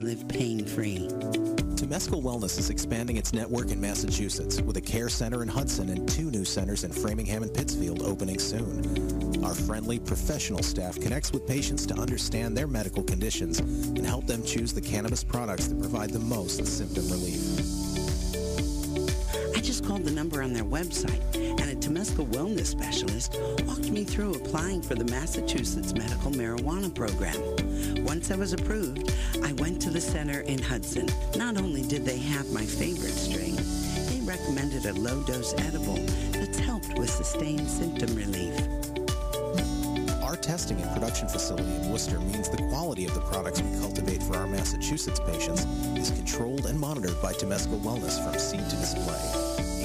live pain-free. Temescal Wellness is expanding its network in Massachusetts with a care center in Hudson and two new centers in Framingham and Pittsfield opening soon. Our friendly, professional staff connects with patients to understand their medical conditions and help them choose the cannabis products that provide the most symptom relief. I just called the number on their website, Temescal wellness specialist walked me through applying for the Massachusetts Medical Marijuana Program. Once I was approved, I went to the center in Hudson. Not only did they have my favorite strain, they recommended a low-dose edible that's helped with sustained symptom relief. Our testing and production facility in Worcester means the quality of the products we cultivate for our Massachusetts patients is controlled and monitored by Temescal Wellness from seed to display.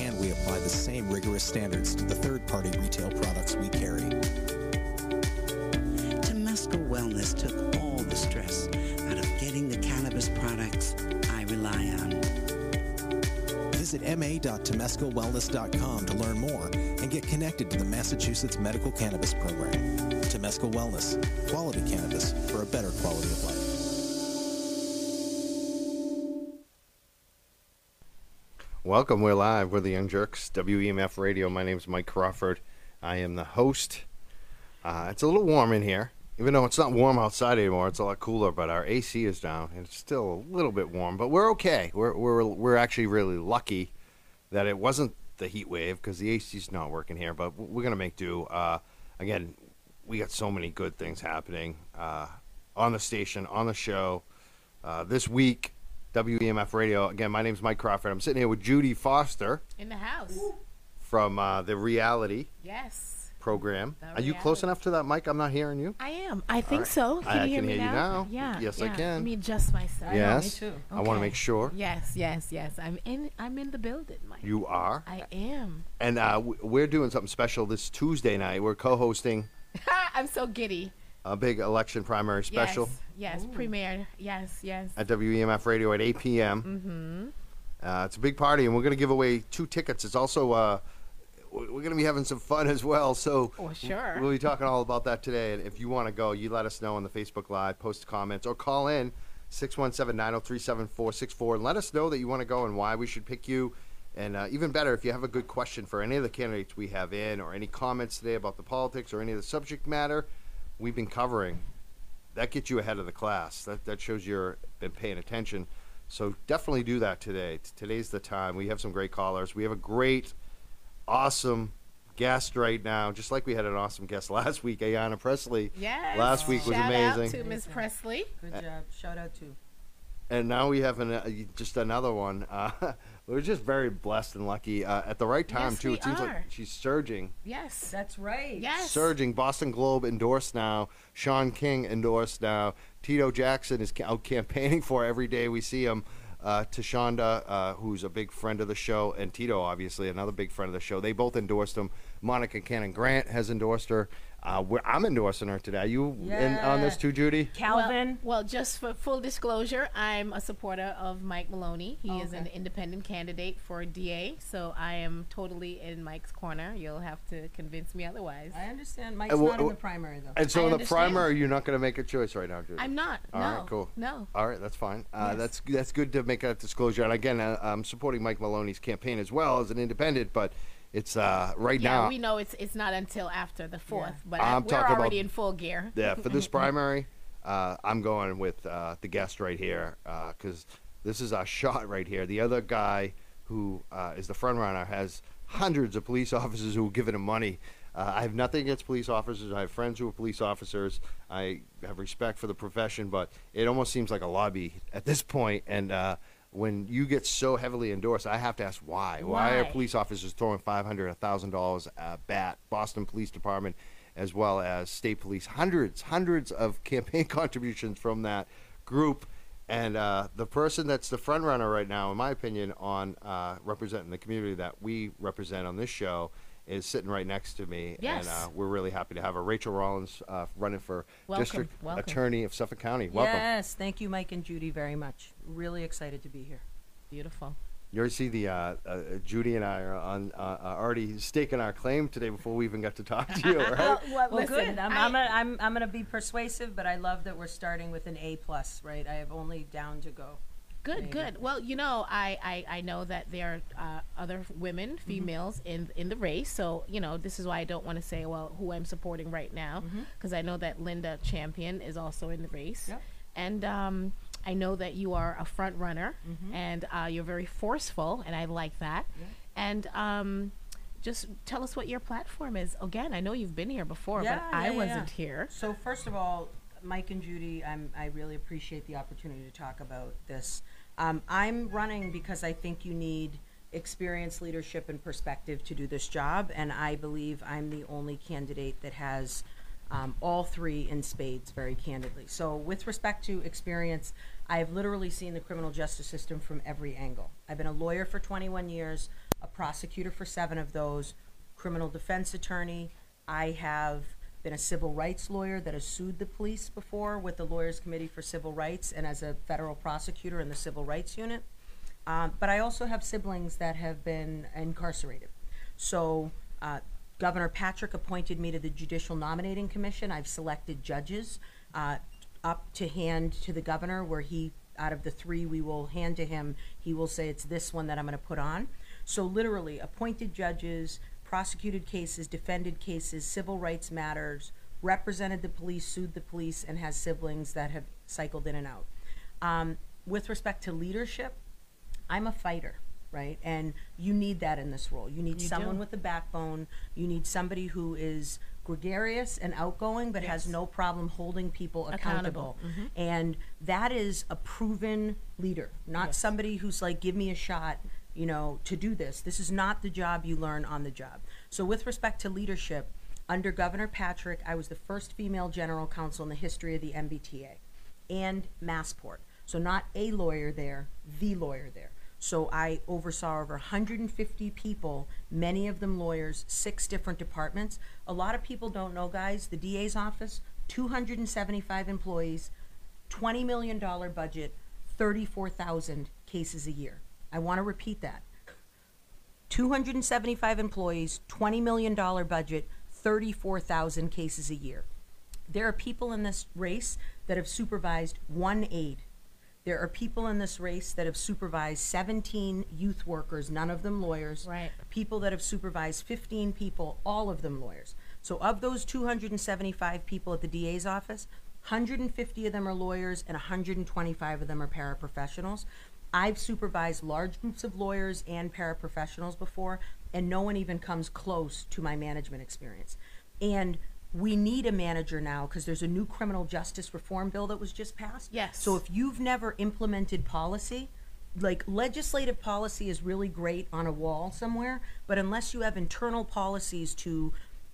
Apply the same rigorous standards to the third-party retail products we carry. Temescal Wellness took all the stress out of getting the cannabis products I rely on. Visit ma.temescalwellness.com to learn more and get connected to the Massachusetts Medical Cannabis Program. Temescal Wellness, quality cannabis for a better quality of life. Welcome. We're live. We're the Young Jurks, WEMF Radio. My name is Mike Crawford. I am the host. Uh, it's a little warm in here, even though it's not warm outside anymore. It's a lot cooler, but our AC is down, and it's still a little bit warm. But we're okay. We're we're we're actually really lucky that it wasn't the heat wave because the AC's not working here. But we're gonna make do. Uh, again, we got so many good things happening uh, on the station, on the show uh, this week. WEMF Radio. Again, my name's Mike Crawford. I'm sitting here with Judy Foster In the house. from uh, the Reality Yes. program. The Are you close Reality. enough to that mic? I'm not hearing you. I am. I think so. Can I- you hear can me hear you now? now. Yeah. Yes, I yeah. can. Let me adjust myself. yes. Me too. I want to Okay. make sure Yes, yes, yes. I'm in I'm in the building, Mike. you are. I am. And uh, w- we're doing something special this Tuesday night. We're co-hosting I'm so giddy. A big election primary special Yes. Yes. Premiere. Yes, yes. at WEMF Radio at 8 p.m. Mm-hmm. Uh, it's a big party, and we're going to give away two tickets. It's also uh, w- we're going to be having some fun as well. So Oh, sure. we'll be talking all about that today. And if you want to go, you let us know on the Facebook Live, post comments, or call in 617-903-7464 and let us know that you want to go and why we should pick you. And uh, even better, if you have a good question for any of the candidates we have in, or any comments today about the politics or any of the subject matter we've been covering, that gets you ahead of the class. That that shows you're been paying attention. So definitely do that today. Today's the time. We have some great callers. We have a great, awesome guest right now, just like we had an awesome guest last week, Ayanna Pressley. Yes. Last week was Shout amazing. Out to Miss Presley. Good job. Shout out to. and now we have an, uh, just another one. Uh, we're just very blessed and lucky uh, at the right time Yes, too. we it seems are. like she's surging, Yes. That's right. Yes. surging. Boston Globe endorsed now. Shaun King endorsed now. Tito Jackson is ca- out campaigning for every day we see him. Uh, to Shonda, uh, who's a big friend of the show, and Tito, obviously another big friend of the show. They both endorsed him. Monica Cannon Grant has endorsed her. Uh, we're, I'm endorsing her today. Are you in on this too, Judy? Calvin. Well, well, just for full disclosure, I'm a supporter of Mike Maloney. He is an independent candidate for DA, so I am totally in Mike's corner. You'll have to convince me otherwise. I understand. Mike's Uh, wh- not in wh- the primary though. And so I in the understand. primary, you're not going to make a choice right now, Judy. I'm not. All no. right, cool. No. All right, that's fine. Uh, Yes. That's that's good to make that disclosure. And again, uh, I'm supporting Mike Maloney's campaign as well as an independent, but it's uh, right Yeah, now. we know it's it's not until after the fourth, Yeah. but I'm I, we're talking already about- in full gear. yeah, for this primary, uh, I'm going with uh, the guest right here because this is our shot right here. The other guy who uh, is the front runner has hundreds of police officers who have given him money. Uh, I have nothing against police officers. I have friends who are police officers. I have respect for the profession, but it almost seems like a lobby at this point. And uh, when you get so heavily endorsed, I have to ask why. Why, are police officers throwing five hundred, thousand dollars at bat? Boston Police Department, as well as state police, hundreds, hundreds of campaign contributions from that group. And uh, the person that's the front runner right now, in my opinion, on uh, representing the community that we represent on this show is sitting right next to me. Yes. And uh, we're really happy to have her. Rachael Rollins uh, running for Welcome, District welcome. Attorney of Suffolk County. Welcome. Yes. Thank you, Mike and Judy, very much. Really excited to be here. Beautiful. You already see the uh, uh, Judy and I are on uh, uh, already staking our claim today before we even got to talk to you. Right? Well, well, Well, listen, good. I'm, I- I'm, gonna, I'm, I'm gonna be persuasive, but I love that we're starting with an A plus, right? I have only down to go. Good, Maybe. good. Well, you know, I, I, I know that there are uh, other women, females in in the race. So, you know, this is why I don't want to say, well, who I'm supporting right now, because I know that Linda Champion is also in the race, Yep. and um, I know that you are a front runner, and uh, you're very forceful, and I like that. And um, just tell us what your platform is. Again, I know you've been here before, Yeah, but I yeah, yeah, wasn't yeah. here. So first of all, Mike and Judy, I'm, I really appreciate the opportunity to talk about this. Um, I'm running because I think you need experience, leadership, and perspective to do this job, and I believe I'm the only candidate that has um, all three in spades, very candidly. So, with respect to experience, I have literally seen the criminal justice system from every angle. I've been a lawyer for 21 years, a prosecutor for seven of those, criminal defense attorney. I have been a civil rights lawyer that has sued the police before with the Lawyers Committee for Civil Rights and as a federal prosecutor in the Civil Rights Unit. Um, but I also have siblings that have been incarcerated. So uh, Governor Patrick appointed me to the Judicial Nominating Commission. I've selected judges uh, up to hand to the governor, where he, out of the three we will hand to him, he will say it's this one that I'm going to put on. So literally, appointed judges, prosecuted cases, defended cases, civil rights matters, represented the police, sued the police, and has siblings that have cycled in and out. Um, with respect to leadership, I'm a fighter, right? And you need that in this role. You need You someone do. with a backbone. You need somebody who is gregarious and outgoing, but has Yes. no problem holding people Accountable. accountable. Mm-hmm. And that is a proven leader, not Yes. somebody who's like, give me a shot, you know, to do this. This is not the job you learn on the job. So, with respect to leadership, under Governor Patrick, I was the first female general counsel in the history of the MBTA and Massport. So, not a lawyer there, the lawyer there. So, I oversaw over 150 people, many of them lawyers, six different departments. A lot of people don't know, guys, the DA's office, 275 employees, $20 million budget, 34,000 cases a year. I want to repeat that. 275 employees, $20 million budget, 34,000 cases a year. There are people in this race that have supervised one aide. There are people in this race that have supervised 17 youth workers, none of them lawyers. Right. People that have supervised 15 people, all of them lawyers. So, of those 275 people at the DA's office, 150 of them are lawyers and 125 of them are paraprofessionals. I've supervised large groups of lawyers and paraprofessionals before, and no one even comes close to my management experience. And we need a manager now because there's a new criminal justice reform bill that was just passed. Yes. So if you've never implemented policy, like legislative policy is really great on a wall somewhere, but unless you have internal policies to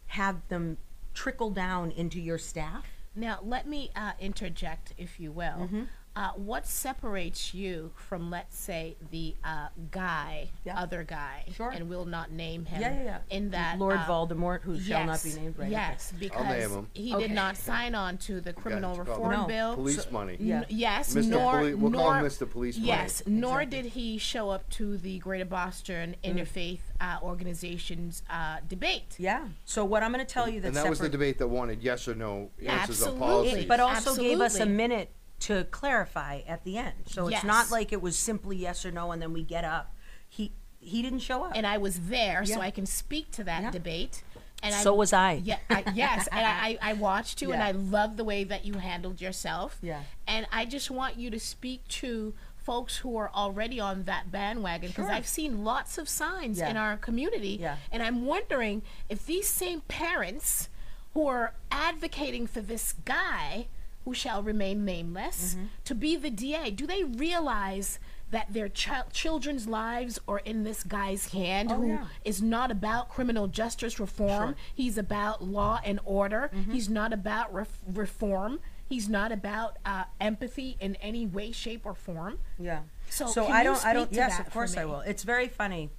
have them trickle down into your staff, Now, let me uh, interject, if you will. Mm-hmm. Uh, what separates you from, let's say, the uh, guy, Yeah. other guy, Sure. and we'll not name him, yeah, yeah, yeah. in that Lord uh, Voldemort, who shall not be named, right? okay. Yes, name because him. he Okay. did not sign on to the criminal you call reform No. bill. Police money. Yeah. N- yes, Mr. nor Poli- we'll nor, call him Mr. Police Money. Yes, nor Exactly. did he show up to the Greater Boston Interfaith uh, Organization's uh, debate. Yeah. So what I'm going to tell you that and that was the debate that wanted yes or no answers on Absolutely. policies. but also gave us a minute to clarify at the end. So it's not Yes. like it was simply yes or no and then we get up. He he didn't show up. and I was there, so Yeah. I can speak to that Yeah. debate. And so was I. Yeah, I, yes, and I, I watched you, and Yeah. I love the way that you handled yourself. Yeah. and I just want you to speak to folks who are already on that bandwagon because Sure. I've seen lots of signs Yeah. in our community, Yeah. and I'm wondering if these same parents who are advocating for this guy who shall remain nameless Mm-hmm. to be the DA, do they realize? That their chi- children's lives are in this guy's hand, Oh, who yeah. is not about criminal justice reform. He's about law and order. Mm-hmm. He's not about ref- reform. He's not about uh, empathy in any way, shape, or form. Yeah. So so I don't I don't yes, of course I will. It's very funny.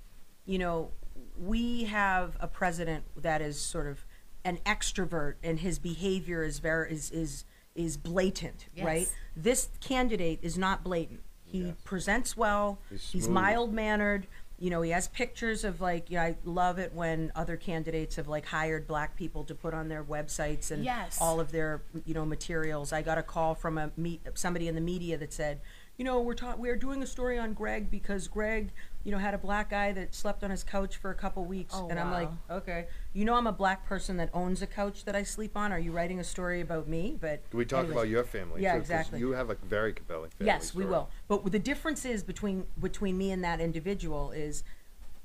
You know, we have a president that is sort of an extrovert and his behavior is very is is is blatant, right? This candidate is not blatant. He Yes. presents well. He's He's, smooth. mild mannered. You know, he has pictures of like, yeah, I love it when other candidates have like hired black people to put on their websites and Yes. all of their, you know, materials. I got a call from a meet somebody in the media that said, you know, we're ta- we're doing a story on Greg because Greg, you know, had a black guy that slept on his couch for a couple weeks, Oh, and I'm like, wow. okay, you know, I'm a black person that owns a couch that I sleep on. Are you writing a story about me? But Can we talk anyways. about your family? Yeah, too? 'Cause exactly. You have a very compelling family. Yes, we story. will. But the difference is between between me and that individual is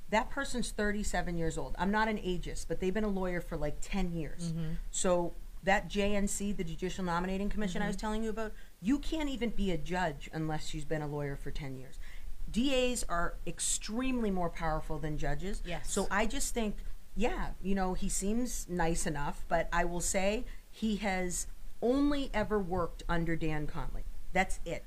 that person's 37 years old. I'm not an ageist, but they've been a lawyer for like 10 years. Mm-hmm. So that JNC, the Judicial Nominating Commission I was mm-hmm. telling you about, you can't even be a judge unless you've been a lawyer for 10 years. DAs are extremely more powerful than judges. Yes. So I just think, yeah, you know, he seems nice enough, but I will say he has only ever worked under Dan Conley. That's it.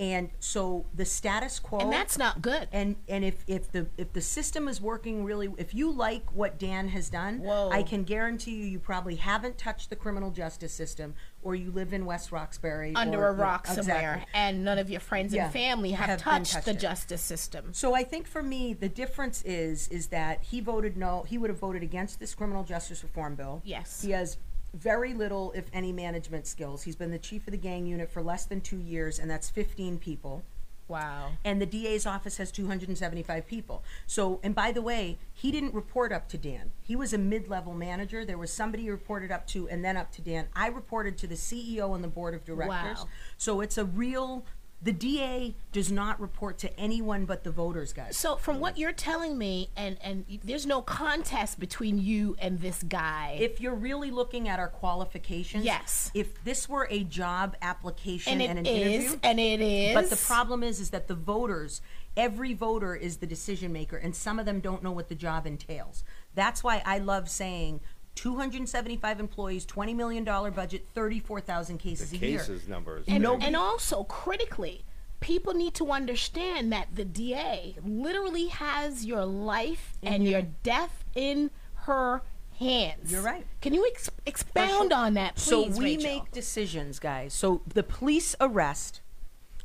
And so the status quo And that's not good. and and if if the if the system is working really if you like what Dan has done, Whoa. I can guarantee you you probably haven't touched the criminal justice system or you live in West Roxbury under or- a rock Exactly. somewhere, and none of your friends Yeah, and family have, have touched, touched the it. justice system. So I think for me, the difference is is that he voted no. He would have voted against this criminal justice reform bill. Yes. He has very little, if any, management skills. He's been the chief of the gang unit for less than two years, and that's 15 people. Wow. And the DA's office has 275 people. So, and by the way, he didn't report up to Dan. He was a mid-level manager. There was somebody he reported up to, and then up to Dan. I reported to the CEO and the board of directors. Wow. So it's a real. The DA does not report to anyone but the voters, guys. So from what you're telling me, and and there's no contest between you and this guy. if you're really looking at our qualifications, Yes. If this were a job application and and, it an is, interview, and it is. but the problem is, is that the voters, every voter is the decision maker, and some of them don't know what the job entails. That's why I love saying. 275 employees, $20 million budget, 34,000 cases The a year. cases numbers. and, big. and also critically, people need to understand that the DA literally has your life and your death in her hands. You're right. Can you ex- expound on that, please, so we Rachael? make decisions, guys. So the police arrest,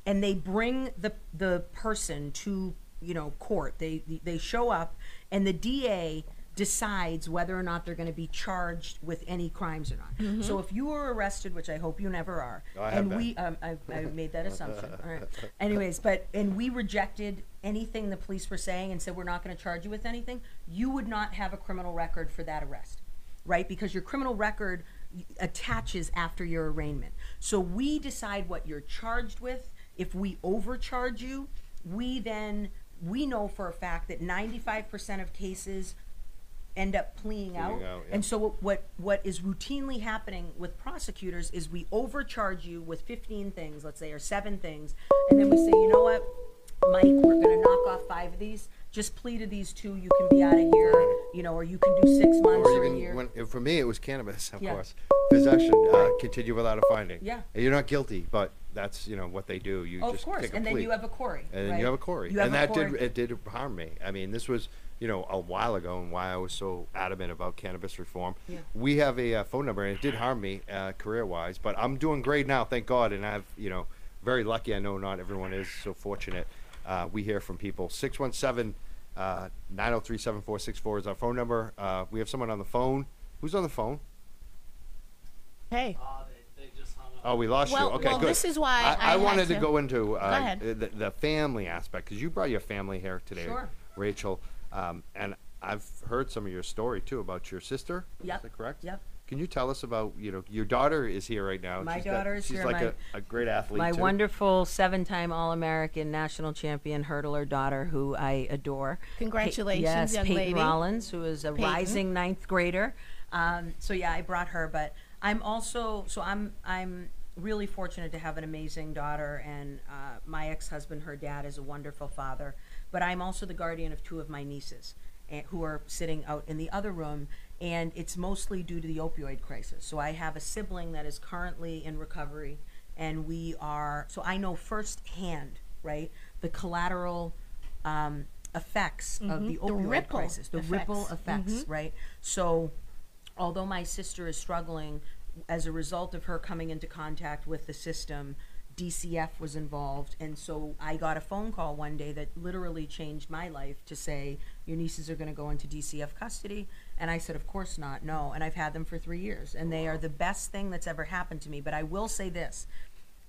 and they bring the the person to you know court. They they show up, and the DA decides whether or not they're going to be charged with any crimes or not. Mm-hmm. So if you were arrested, which I hope you never are, I and we um, I, I made that assumption. All right. Anyways, but and we rejected anything the police were saying and said we're not going to charge you with anything. You would not have a criminal record for that arrest right? Because your criminal record attaches after your arraignment. So we decide what you're charged with. If we overcharge you, we then we know for a fact that 95% of cases end up pleading out. out, yeah. And so what, what what is routinely happening with prosecutors is we overcharge you with 15 things, let's say, or seven things, and then we say, you know what, Mike, we're going to knock off five of these. Just plead to these two. You can be out of here, you know, or you can do six months or, or a even year. when, for me, it was cannabis, of Yeah. course. Possession, uh, continue without a finding. Yeah. And you're not guilty, but that's you know what they do. You Oh, just of course, and then plea. you have a CORI. and right? you have a You have and a that CORI. did it did harm me. I mean, this was you know a while ago, and why I was so adamant about cannabis reform. Yeah. We have a uh, phone number, and it did harm me uh, career wise, but I'm doing great now, thank God, and I've you know very lucky. I know not everyone is so fortunate. Uh, we hear from people. Six one seven. Uh, 903-7464 is our phone number. Uh, we have someone on the phone. Who's on the phone? hey. Uh, they, they just hung up. Oh, we lost Well- you. Okay, well, good. this is why I, I had wanted to, to- go into uh, ahead. The, the family aspect because you brought your family here today, Sure. Rachael, um, and I've heard some of your story too about your sister. Yep. Is that correct? Yep. Can you tell us about you know your daughter is here right now? My She's got- daughter is she's here, like my- a, a great athlete. My too. wonderful seven-time All-American national champion hurdler daughter, who I adore. Congratulations, Pa- yes, young Peyton lady. Rollins, who is a Peyton. rising ninth grader. Um, so yeah, I brought her, but I'm also so I'm I'm really fortunate to have an amazing daughter, and uh, my ex-husband, her dad, is a wonderful father. But I'm also the guardian of two of my nieces, and, who are sitting out in the other room, and it's mostly due to the opioid crisis. So I have a sibling that is currently in recovery, and we are so I know firsthand, right, the collateral. Um, effects of the. The opioid ripple crisis, the effects. ripple effects, right? So, although my sister is struggling as a result of her coming into contact with the system, DCF was involved, and so I got a phone call one day that literally changed my life to say your nieces are going to go into DCF custody, and I said, of course not, no, and I've had them for three years, and they are the best thing that's ever happened to me. But I will say this: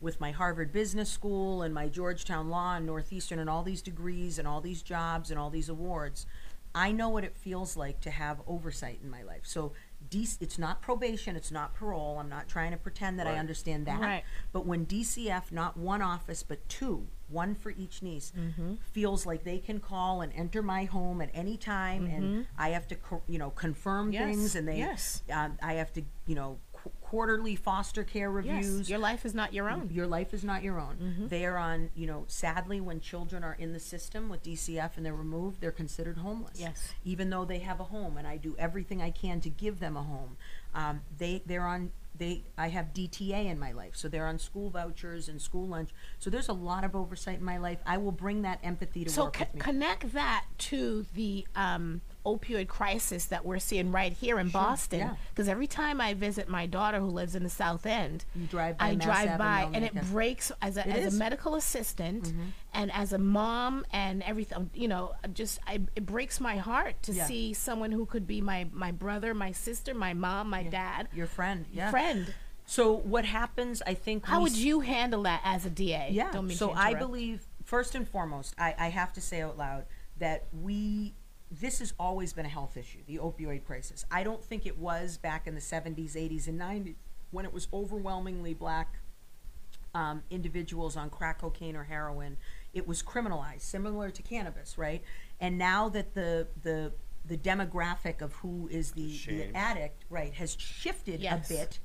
with my Harvard Business School and my Georgetown Law and Northeastern and all these degrees and all these jobs and all these awards, I know what it feels like to have oversight in my life. So D- it's not probation, it's not parole. I'm not trying to pretend that I understand that. Right. But when DCF, not one office, but two, one for each niece, Mm-hmm. feels like they can call and enter my home at any time, and I have to, co- you know, confirm Mm-hmm. Yes, things, and they, yes. um, I have to, you know, qu- quarterly foster care reviews. Yes, your life is not your own. Your life is not your own. Mm-hmm. They are on, you know, sadly, when children are in the system with DCF and they're removed, they're considered homeless. Yes. Even though they have a home, and I do everything I can to give them a home. Um, they they're on they I have DTA in my life, so they're on school vouchers and school lunch. So there's a lot of oversight in my life. I will bring that empathy to So work co- with me. connect that to the um, opioid crisis that we're seeing right here in Boston. yeah. Because every time I visit my daughter who lives in the South End, You drive by I Mass drive Ave by, and it breaks as a as. Mm-hmm. a medical assistant and as a mom and everything. You know, just I, it breaks my heart to Yeah. see someone who could be my my brother, my sister, my mom, my dad, Your friend, yeah. friend. So what happens? I think. How would you handle that as a DA? Yeah. Don't mean so I believe first and foremost, I, I have to say out loud that we this has always been a health issue, the opioid crisis. I don't think it was back in the 70s, 80s, and 90s when it was overwhelmingly black um, individuals on crack cocaine or heroin. It was criminalized, similar to cannabis, right? And now that the the the demographic of who is the, the addict, right, has shifted Yes. a bit.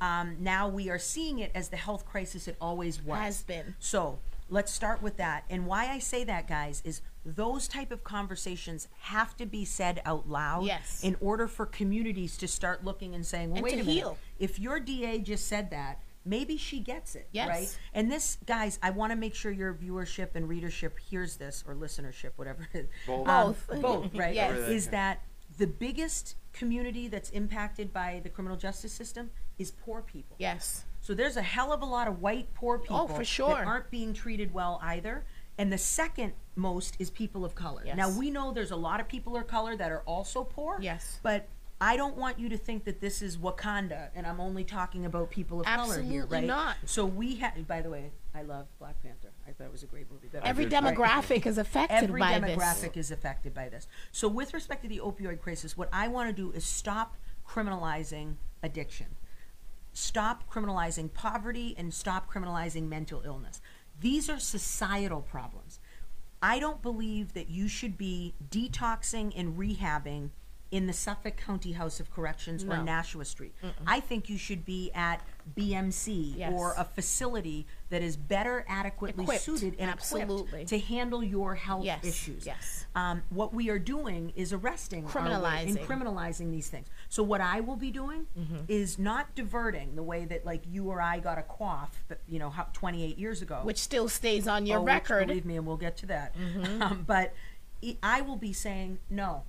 Um, now we are seeing it as the health crisis it always was. Has been. So let's start with that. And why I say that, guys, is those type of conversations have to be said out loud Yes. in order for communities to start looking and saying, well, And wait to a minute. heal. If your DA just said that, maybe she gets it, Yes. right? And this, guys, I want to make sure your viewership and readership hears this, or listenership, whatever. Both. Um, Both. both, right? Yes. Is that the biggest community that's impacted by the criminal justice system is poor people. Yes. So there's a hell of a lot of white poor oh, people Oh, for sure. that aren't being treated well either. And the second most is people of color. Yes. Now we know there's a lot of people of color that are also poor. Yes. But I don't want you to think that this is Wakanda and I'm only talking about people of color here, Absolutely right? not. So we have by the way, I love Black Panther. I thought it was a great movie. But Every demographic is affected. Every by demographic this. is affected by this. So, with respect to the opioid crisis, what I want to do is stop criminalizing addiction, stop criminalizing poverty, and stop criminalizing mental illness. These are societal problems. I don't believe that you should be detoxing and rehabbing in the Suffolk County House of Corrections or No. Nashua Street. I think you should be at BMC Yes. or a facility that is better adequately Equipped. suited and Absolutely. equipped to handle your health Yes, issues. yes. Um, what we are doing is arresting our way- and Criminalizing. criminalizing these things. So what I will be doing Mm-hmm. is not diverting the way that like you or I got a CWOF, but, you know, how, 28 years ago. Which still stays on your Oh, which, record. Believe me, and we'll get to that. Um, but I- I will be saying no.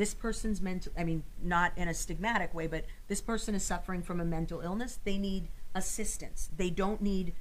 This person's mental. I mean, not in a stigmatic way, but this person is suffering from a mental illness. They need assistance. They don't need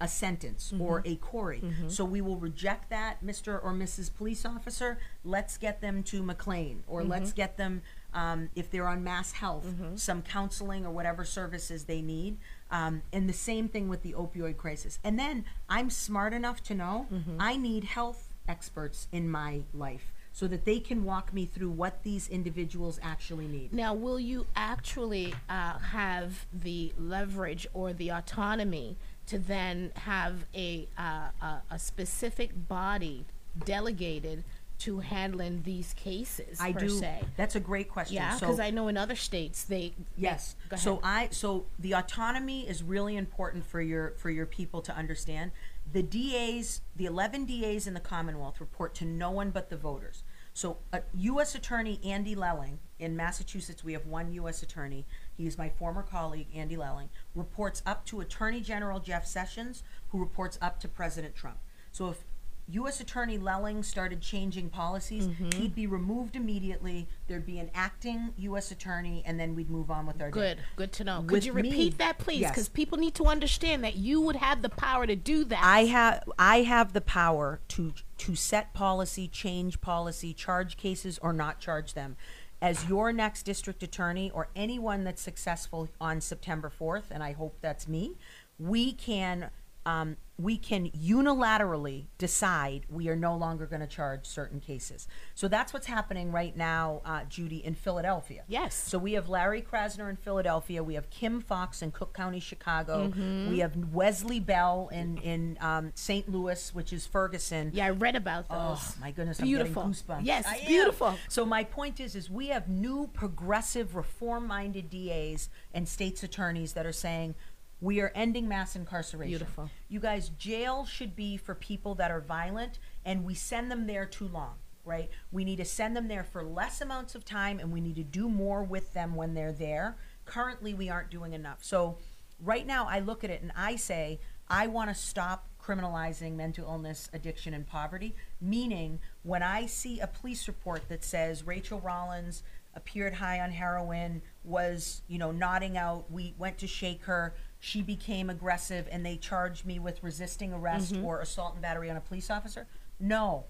a sentence or Mm-hmm. a CORI. So we will reject that, Mr. or Mrs. Police Officer. Let's get them to McLean, or Mm-hmm. let's get them, um, if they're on Mass Health, some counseling or whatever services they need. Um, and the same thing with the opioid crisis. And then I'm smart enough to know Mm-hmm. I need health experts in my life so that they can walk me through what these individuals actually need. Now, will you actually uh, have the leverage or the autonomy to then have a uh, a, a specific body delegated to handling these cases? I do. se? That's a great question. Yeah, So- because I know in other states they. Yes. Go So. I so the autonomy is really important for your for your people to understand. The DAs, the 11 DAs in the Commonwealth report to no one but the voters. So uh, U.S. Attorney Andy Lelling in Massachusetts, we have one U.S. Attorney. He is my former colleague Andy Lelling. Reports up to Attorney General Jeff Sessions, who reports up to President Trump. So if U.S. Attorney Lelling started changing policies, Mm-hmm. he'd be removed immediately. There'd be an acting U.S. Attorney, and then we'd move on with our day. Good, good to know. With Could you me, repeat that, please? yes. Because people need to understand that you would have the power to do that. I have I have the power to to set policy, change policy, charge cases or not charge them. As your next district attorney or anyone that's successful on September 4th, and I hope that's me, we can um, we can unilaterally decide we are no longer going to charge certain cases. So that's what's happening right now, uh, Judy, in Philadelphia. Yes. So we have Larry Krasner in Philadelphia. We have Kim Foxx in Cook County, Chicago. Mm-hmm. We have Wesley Bell in in um, St. Louis, which is Ferguson. yeah, I read about those. Oh my goodness, Beautiful. I'm getting goosebumps. Yes, I am. beautiful. So my point is, is we have new progressive, reform-minded DAs and states attorneys that are saying we are ending mass incarceration. Beautiful. You guys, jail should be for people that are violent, and we send them there too long. Right? We need to send them there for less amounts of time, and we need to do more with them when they're there. Currently, we aren't doing enough. So, right now, I look at it and I say, I want to stop criminalizing mental illness, addiction, and poverty. Meaning, when I see a police report that says Rachael Rollins appeared high on heroin, was, you know, nodding out, we went to shake her, she became aggressive, and they charged me with resisting arrest or assault and battery on a police officer. No.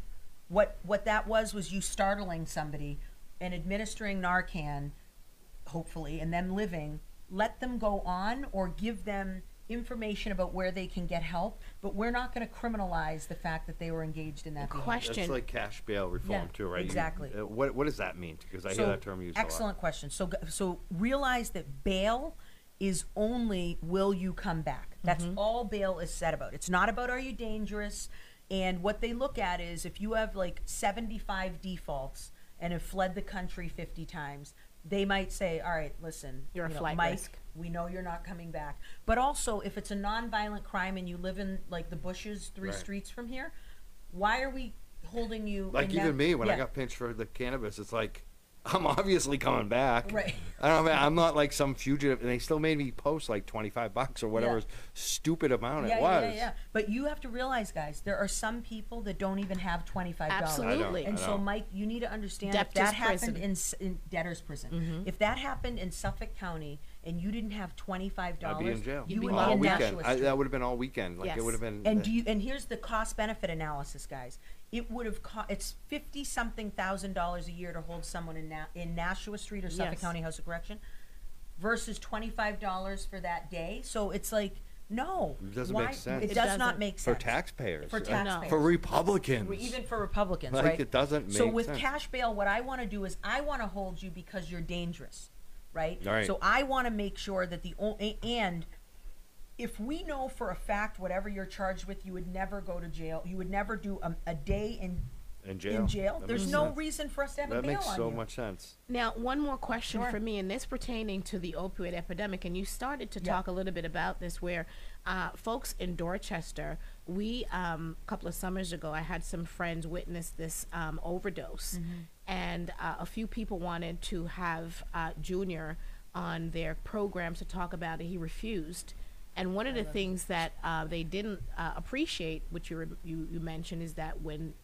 What what that was was you startling somebody and administering Narcan hopefully, and then living, let them go on or give them information about where they can get help. But we're not going to criminalize the fact that they were engaged in that behavior. Question. That's like cash bail reform Yeah, too, right? You- exactly. uh, what what does that mean? Because I hear that term used excellent question. So, g- so realize that bail is only will you come back. That's Mm-hmm. all bail is said about. It's not about are you dangerous. And what they look at is if you have like 75 defaults and have fled the country 50 times, they might say, "All right, listen, You're a you know, flight Mike, risk." we know you're not coming back." But also, if it's a nonviolent crime and you live in like the bushes three Right. streets from here, why are we holding you Like in even that- me, when I got pinched for the cannabis, it's like I'm obviously coming back. Right. I don't. I'm not like some fugitive, and they still made me post like 25 bucks or whatever Yeah. stupid amount yeah, it was. Yeah, yeah, yeah. But you have to realize, guys, there are some people that don't even have twenty five dollars. Absolutely. And I so, know. Mike, you need to understand Debtor's if that happened prison. in, S- in debtor's prison, Mm-hmm. if that happened in Suffolk County and you didn't have twenty five I'd dollars, be in jail you would all be in weekend. Nashua I, Street. that would have been all weekend. Like Yes. it would have been. And do you? And here's the cost benefit analysis, guys. It would have cost. It's fifty something thousand dollars a year to hold someone in Na- in Nashua Street or Suffolk Yes. County House of Correction, versus twenty five dollars for that day. So it's like no, It doesn't Why- make sense. It, It does not doesn't. make for sense taxpayers. For uh, taxpayers. For Republicans. even for Republicans, Like, right? it doesn't So make with sense. cash bail, what I want to do is I want to hold you because you're dangerous, right? Right. So I want to make sure that the o- a- and if we know for a fact whatever you're charged with, you would never go to jail. You would never do a, a day in in jail. in jail. That There's makes no sense. reason for us to have a That bail makes on so you. much sense. Now, one more question Sure. for me, and this pertaining to the opioid epidemic, and you started to Yeah. talk a little bit about this, where uh, folks in Dorchester, we um, a couple of summers ago, I had some friends witness this um, overdose, Mm-hmm. and uh, a few people wanted to have uh, Junior on their programs to talk about it. He refused. And one of the things that uh, they didn't uh, appreciate, which you, re- you you mentioned, is that when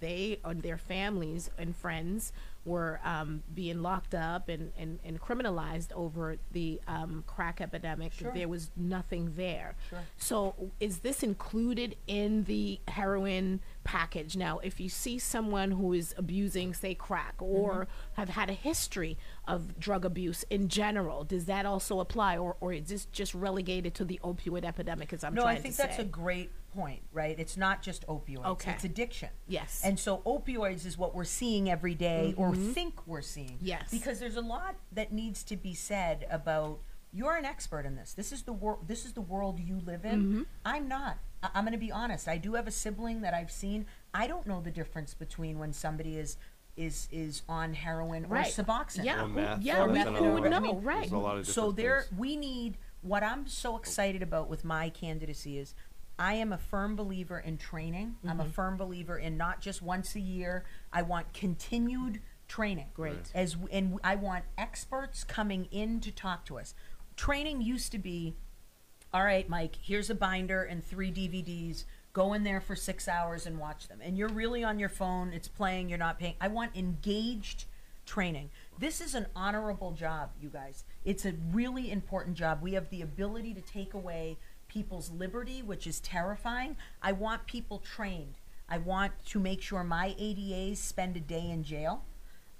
they and their families and friends were um, being locked up and, and, and criminalized over the um, crack epidemic. Sure. There was nothing there. Sure. So, is this included in the heroin package? Now, if you see someone who is abusing, say, crack or Mm-hmm. have had a history of drug abuse in general, does that also apply, or, or is this just relegated to the opioid epidemic? As I'm no, trying I think to that's say? a great point, right? It's not just opioids; Okay. it's addiction. Yes. And so opioids is what we're seeing every day or mm-hmm. think we're seeing. Yes. Because there's a lot that needs to be said about you're an expert in this. This is the world this is the world you live in. Mm-hmm. I'm not. I- I'm going to be honest. I do have a sibling that I've seen. I don't know the difference between when somebody is is is on heroin Right. or Suboxone. Yeah, Or who- meth, yeah, or we- meth, who would or- know, I mean, right? There's a lot of So different there, things. we need. What I'm so excited about with my candidacy is, I am a firm believer in training. I'm Mm-hmm. a firm believer in not just once a year. I want continued training. Great. Right. As w- and I want experts coming in to talk to us. Training used to be, all right, Mike. Here's a binder and three DVDs. Go in there for six hours and watch them. And you're really on your phone, it's playing, you're not paying. I want engaged training. This is an honorable job, you guys. It's a really important job. We have the ability to take away people's liberty, which is terrifying. I want people trained. I want to make sure my ADAs spend a day in jail.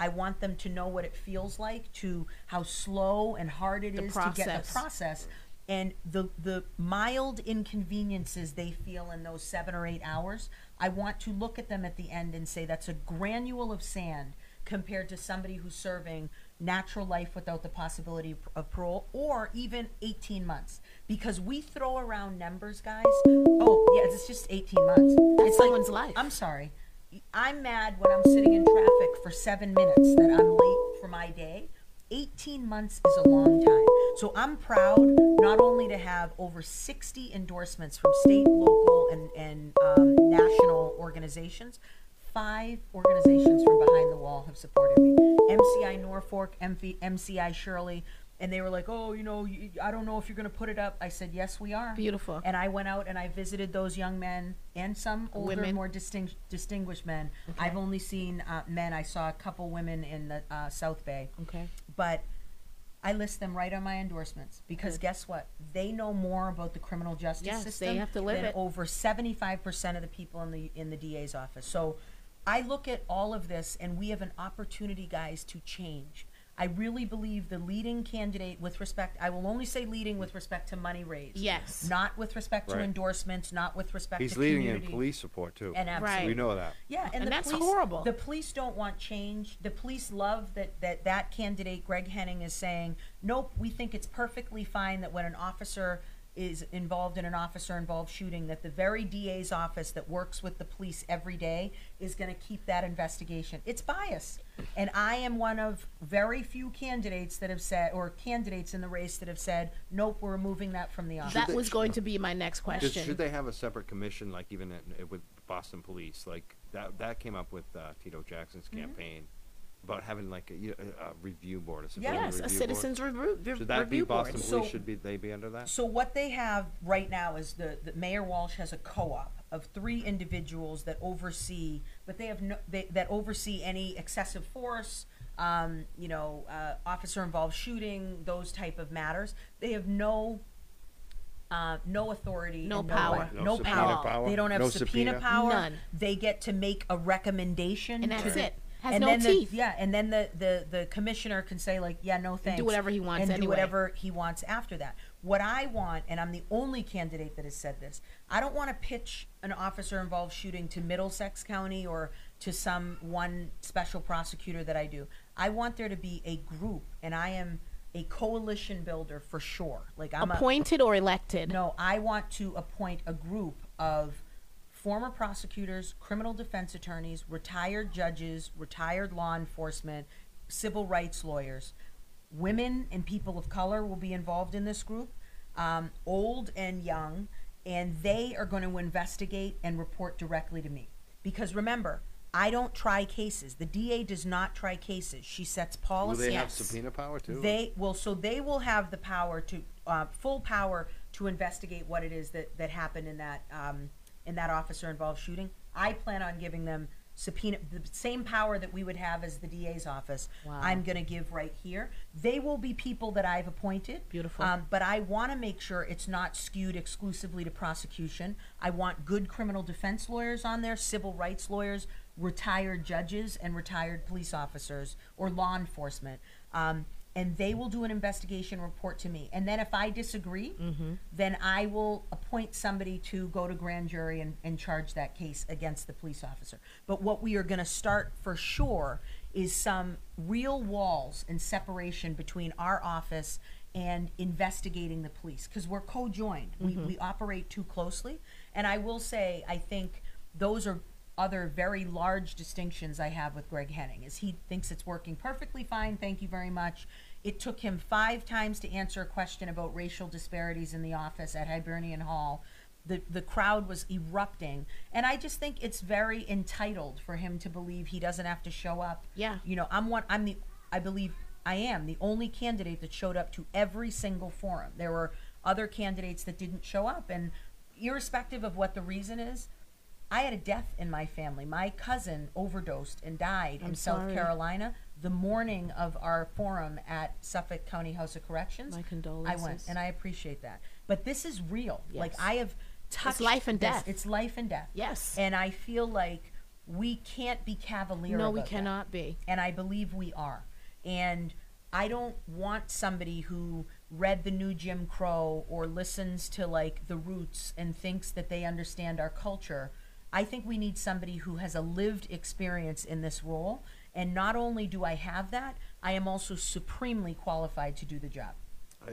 I want them to know what it feels like to how slow and hard it The is to get the process and the the mild inconveniences they feel in those 7 or 8 hours. I want to look at them at the end and say that's a granule of sand compared to somebody who's serving natural life without the possibility of parole or even 18 months. Because we throw around numbers guys. Oh yeah it's just 18 months. It's like- someone's life. i'm sorry. I'm mad when i'm sitting in traffic for seven minutes that i'm late for my day. 18 months is a long time so i'm proud not only to have over 60 endorsements from state local and, and um, national organizations five organizations from behind the wall have supported me. Mci norfolk MV, mci shirley and they were like oh you know i don't know if you're going to put it up. I said yes we are. Beautiful. and i went out and i visited those young men and some older Women. more distinct, distinguished men. I've only seen uh, men. I saw a couple women in the uh, south bay. Okay. but I list them right on my endorsements because guess what? They know more about the criminal justice Yes, they system have to live than it. over seventy-five percent of the people in the in the DA's office. So I look at all of this, and we have an opportunity, guys, to change. I really believe the leading candidate with respect, I will only say leading with respect to money raised. Yes. Not with respect to Right. endorsements, not with respect He's to leading community. in police support too. And absolutely. We know that. Yeah, and, And the that's police, horrible. The police don't want change. The police love that, that that candidate Greg Henning is saying, nope, we think it's perfectly fine that when an officer is involved in an officer involved shooting, that the very DA's office that works with the police every day is going to keep that investigation. It's bias, and I am one of very few candidates that have said, or candidates in the race that have said, nope, we're removing that from the office. That was going to be my next Does- question. should they have a separate commission, like even at, with Boston Police? Like that that came up with uh, Tito Jackson's Mm-hmm. campaign about having like a, you know, a, a review board, a Yes, civilian yes, a citizens review, board. re- Should that be review board. Boston So- should be they be under that? So what they have right now is the, the Mayor Walsh has a co-op of three individuals that oversee, but they have no, they, that oversee any excessive force, um, you know, uh, officer involved shooting, those type of matters. They have no, uh, no authority, No and power. right- No no, subpoena power. power? They don't have No subpoena, subpoena? power. None. They get to make a recommendation, And that's to- it. Has and no then teeth. The, yeah, and then the, the the commissioner can say like, yeah, no thanks, Do whatever he wants and do whatever he wants after that. What I want, and I'm the only candidate that has said this, I don't want to pitch an officer involved shooting to Middlesex County or to some one special prosecutor that I do. I want there to be a group, and I am a coalition builder for sure. Like I'm a, Appointed or elected? no, I want to appoint a group of former prosecutors, criminal defense attorneys, retired judges, retired law enforcement, civil rights lawyers. Women and people of color will be involved in this group, um, old and young, and they are going to investigate and report directly to me. Because remember, I don't try cases. The DA does not try cases. She sets Will policy. they have Yes. subpoena power too? They will, so they will have the power to, uh, full power to investigate what it is that, that happened in that, um, in that officer involved shooting. I plan on giving them subpoena, the same power that we would have as the DA's office. Wow. I'm gonna give right here. They will be people that I've appointed. Beautiful. Um, but I wanna make sure it's not skewed exclusively to prosecution. I want good criminal defense lawyers on there, civil rights lawyers, retired judges, and retired police officers or law enforcement. Um, and they will do an investigation report to me. And then if I disagree, mm-hmm. then I will appoint somebody to go to grand jury and, and charge that case against the police officer. But what we are going to start for sure is some real walls and separation between our office and investigating the police because we're co-joined. We, mm-hmm. we operate too closely. And I will say, I think those are other very large distinctions I have with Greg Henning is he thinks it's working perfectly fine. Thank you very much. It took him five times to answer a question about racial disparities in the office at Hibernian Hall. The the crowd was erupting, and I just think it's very entitled for him to believe he doesn't have to show up. Yeah. you know, I'm one. I'm the. I believe I am the only candidate that showed up to every single forum. There were other candidates that didn't show up, and irrespective of what the reason is, I had a death in my family. My cousin overdosed and died in South. Carolina the morning of our forum at Suffolk County House of Corrections. My condolences. I went, and I appreciate that. But this is real. Like I have touched life and this. death. It's life and death. Yes. And I feel like we can't be cavalier. No, we about that cannot be. and I believe we are. And I don't want somebody who read the new Jim Crow or listens to like the Roots and thinks that they understand our culture. I think we need somebody who has a lived experience in this role. And not only do I have that, I am also supremely qualified to do the job.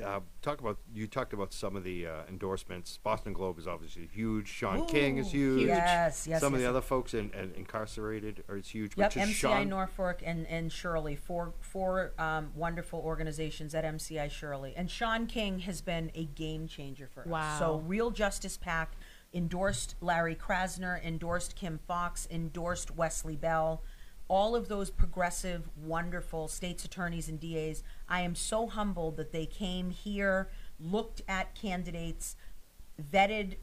Uh, talk about you talked about some of the uh, endorsements. Boston Globe is obviously huge. Shaun King is huge. Yes, yes, Some of the yes. other folks in, in, incarcerated are it's huge. Yep, but just MCI Sean, Norfolk and, and Shirley, four four um, wonderful organizations at MCI Shirley. And Shaun King has been a game changer for us. So Real Justice PAC endorsed Larry Krasner, endorsed Kim Foxx, endorsed Wesley Bell. All of those progressive, wonderful states attorneys and DAs. I am so humbled that they came here, looked at candidates, vetted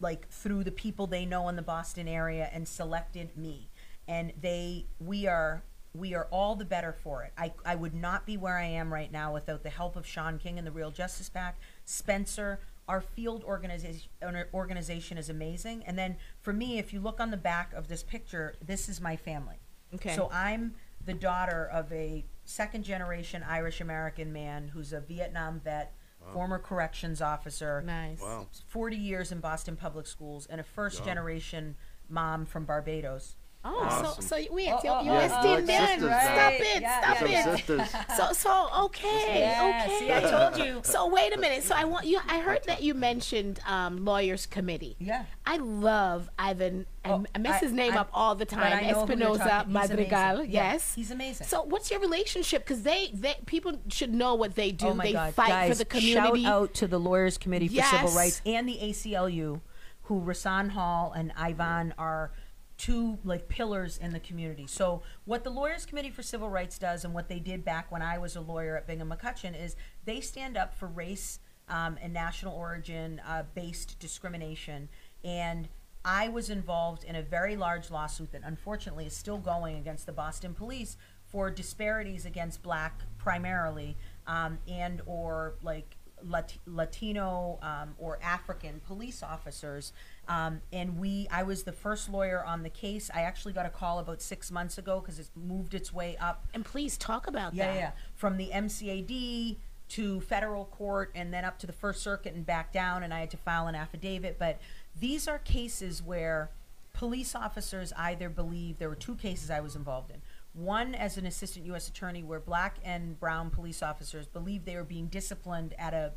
like through the people they know in the Boston area and selected me. And they we are we are all the better for it. I, I would not be where I am right now without the help of Shaun King and the Real Justice PAC, Spencer. Our field organization organization is amazing. And then for me, if you look on the back of this picture, this is my family. Okay. So I'm the daughter of a second generation Irish American man who's a Vietnam vet, former corrections officer. Nice. Wow. 40 years in Boston Public Schools and a first generation mom from Barbados. Oh, Awesome. so so wait, Oh, you're, you're oh, West oh, Indian. Stop it. Yeah, Stop yeah. it. sisters. So so okay, Yeah, okay. see, I told you. So wait a minute. So I want you. I heard that you mentioned um, lawyers committee. Yeah. I love Ivan. I, Oh, I mess I- his name I- up all the time. I know who you're Espinoza Madrigal. amazing. Yeah, Yes, he's amazing. So what's your relationship? Because they, they people should know what they do. Oh my they God, fight guys! for the community. Shout out to the Lawyers Committee for Civil Rights and the ACLU, who Rahsaan Hall and Ivan are two like pillars in the community. So what the Lawyers Committee for Civil Rights does, and what they did back when I was a lawyer at Bingham McCutchen, is they stand up for race um, and national origin uh, based discrimination and. I was involved in a very large lawsuit that unfortunately is still going against the Boston police for disparities against black primarily um, and or like Lat- Latino um, or African police officers. Um, and we, I was the first lawyer on the case. I actually got a call about six months ago because it's moved its way up and please talk about yeah, that. yeah. From the MCAD to federal court and then up to the First Circuit and back down, and I had to file an affidavit. But these are cases where police officers either believe there were two cases I was involved in. One as an assistant U.S. attorney, where black and brown police officers believed they were being disciplined at a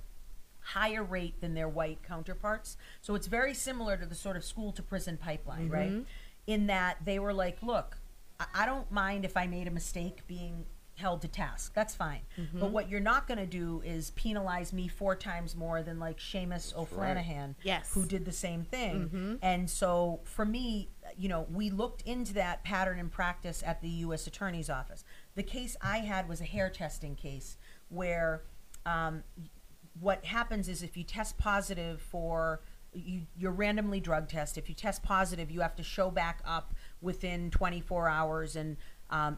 higher rate than their white counterparts. So it's very similar to the sort of school to prison pipeline, right? Mm-hmm. In that they were like, look, I don't mind if I made a mistake being held to task. That's fine. But what you're not going to do is penalize me four times more than like Seamus O'Flanahan, Yes. who did the same thing. And so for me, you know, we looked into that pattern in practice at the U.S. Attorney's Office. The case I had was a hair testing case where um, what happens is if you test positive for you, you're randomly drug test. If you test positive, you have to show back up within 24 hours and um,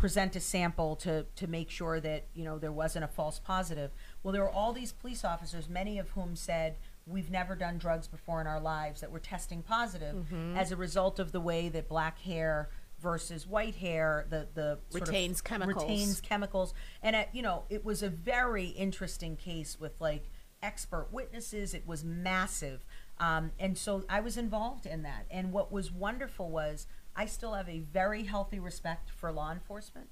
present a sample to to make sure that you know there wasn't a false positive. Well, there were all these police officers, many of whom said we've never done drugs before in our lives that were testing positive as a result of the way that black hair versus white hair the the Retains chemicals. retains chemicals. And it, you know it was a very interesting case with like expert witnesses. It was massive. Um, and so i was involved in that. And what was wonderful was i still have a very healthy respect for law enforcement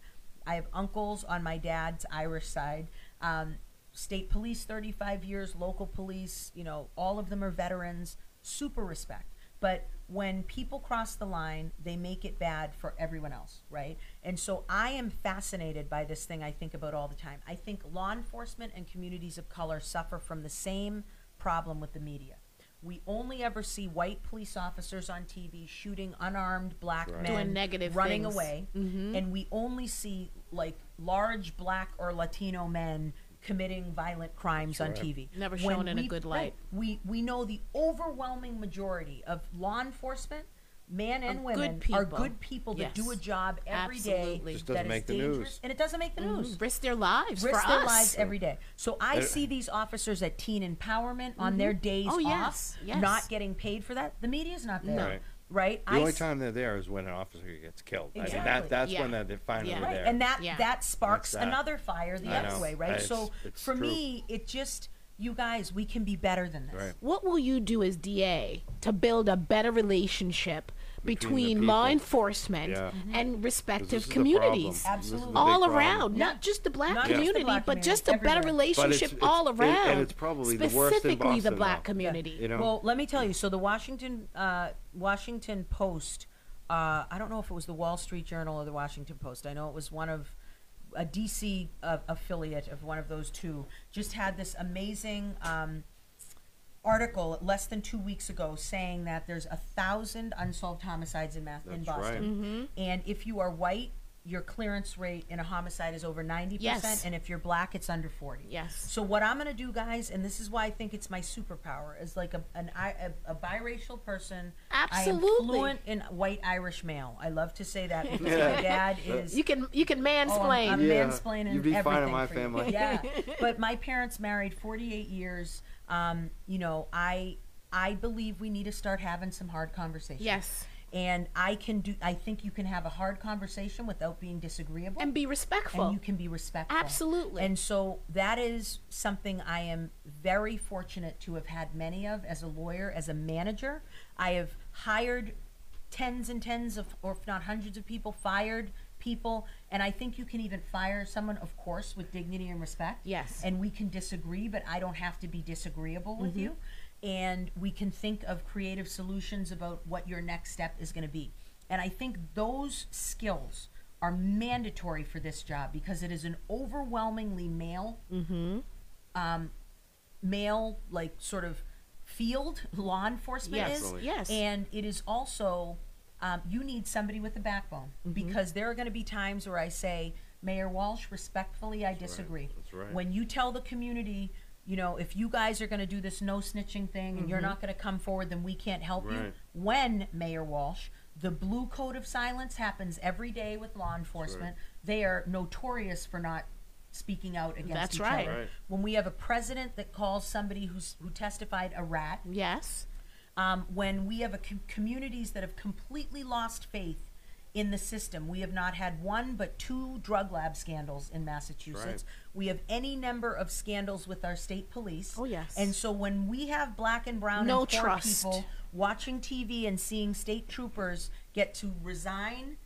i have uncles on my dad's irish side um, state police 35 years local police you know all of them are veterans super respect but when people cross the line, they make it bad for everyone else, right? And so I am fascinated by this thing I think about all the time. I think law enforcement and communities of color suffer from the same problem with the media. We only ever see white police officers on TV shooting unarmed black men Doing negative running things. away, mm-hmm. and we only see like large black or Latino men committing violent crimes on TV. Never When shown in a we- good right, light. we we know the overwhelming majority of law enforcement, men and Are women, good are people. good people that do a job every day Absolutely. Just that doesn't is make the dangerous, news. and it doesn't make the news risk their lives risk for their us. lives every day. So I Uh, see these officers at teen empowerment on their days Oh, off, yes, yes. not getting paid for that. The media's not there, No. Right. right? The I only s- time they're there is when an officer gets killed. I mean, Exactly. that that's Yeah. when they're, they're finally Yeah. Right, there. and that Yeah. that sparks That's that. another fire the I other know. way, right? It's- so it's for true. me, it just you guys, we can be better than this. Right. What will you do as DA to build a better relationship between, the law enforcement Yeah. Mm-hmm. and 'Cause respective is the communities? This is the Absolutely. big all problem. around, Yeah. not just the black Not just the community, black but community, just a better everywhere. relationship it's- all and- around. and it's probably the worst in specifically the Boston black now. community. You know, Well, let me tell you. So the Washington uh, Washington Post. Uh, I don't know if it was the Wall Street Journal or the Washington Post. I know it was one of a DC uh, affiliate of one of those two. Just had this amazing um, article less than two weeks ago saying that there's a thousand unsolved homicides in Mass- in That's right. Boston, Mm-hmm. and if you are white, your clearance rate in a homicide is over ninety Yes. percent, and if you're black, it's under forty. Yes. So what I'm gonna do, guys, and this is why I think it's my superpower, is like a an I- a, a biracial person. I am Absolutely. fluent in white Irish male. I love to say that because my dad is. You can you can Oh, I'm- mansplain. I'm, Yeah. mansplaining You'd be fine in everything my for you. family. Yeah, but my parents married 48 years. Um, you know, I I believe we need to start having some hard conversations. yes, and I can do. I think you can have a hard conversation without being disagreeable and be respectful. and you can be respectful. Absolutely. And so that is something I am very fortunate to have had many of as a lawyer, as a manager. I have hired tens and tens of, or if not hundreds of people, fired people, and I think you can even fire someone, of course, with dignity and respect. Yes. And we can disagree, but I don't have to be disagreeable with Mm-hmm. you. And we can think of creative solutions about what your next step is going to be. And I think those skills are mandatory for this job because it is an overwhelmingly male, um, male like sort of field law enforcement Yes, is. Absolutely. yes. And it is also um, you need somebody with a backbone Mm-hmm. because there are going to be times where I say, Mayor Walsh, respectfully, I disagree. That's right. When you tell the community, you know, if you guys are going to do this no snitching thing and you're not going to come forward, then we can't help you. Mm-hmm. Right. When Mayor Walsh, the blue code of silence happens every day with law enforcement. They are notorious for not speaking out against That's each right. other. Right. When we have a president that calls somebody who's who testified a rat, yes, um, when we have a com- communities that have completely lost faith in the system. We have not had one but two drug lab scandals in Massachusetts. We have any number of scandals with our state police. Oh, yes. And so when we have black and brown No and poor trust. people watching TV and seeing state troopers get to resign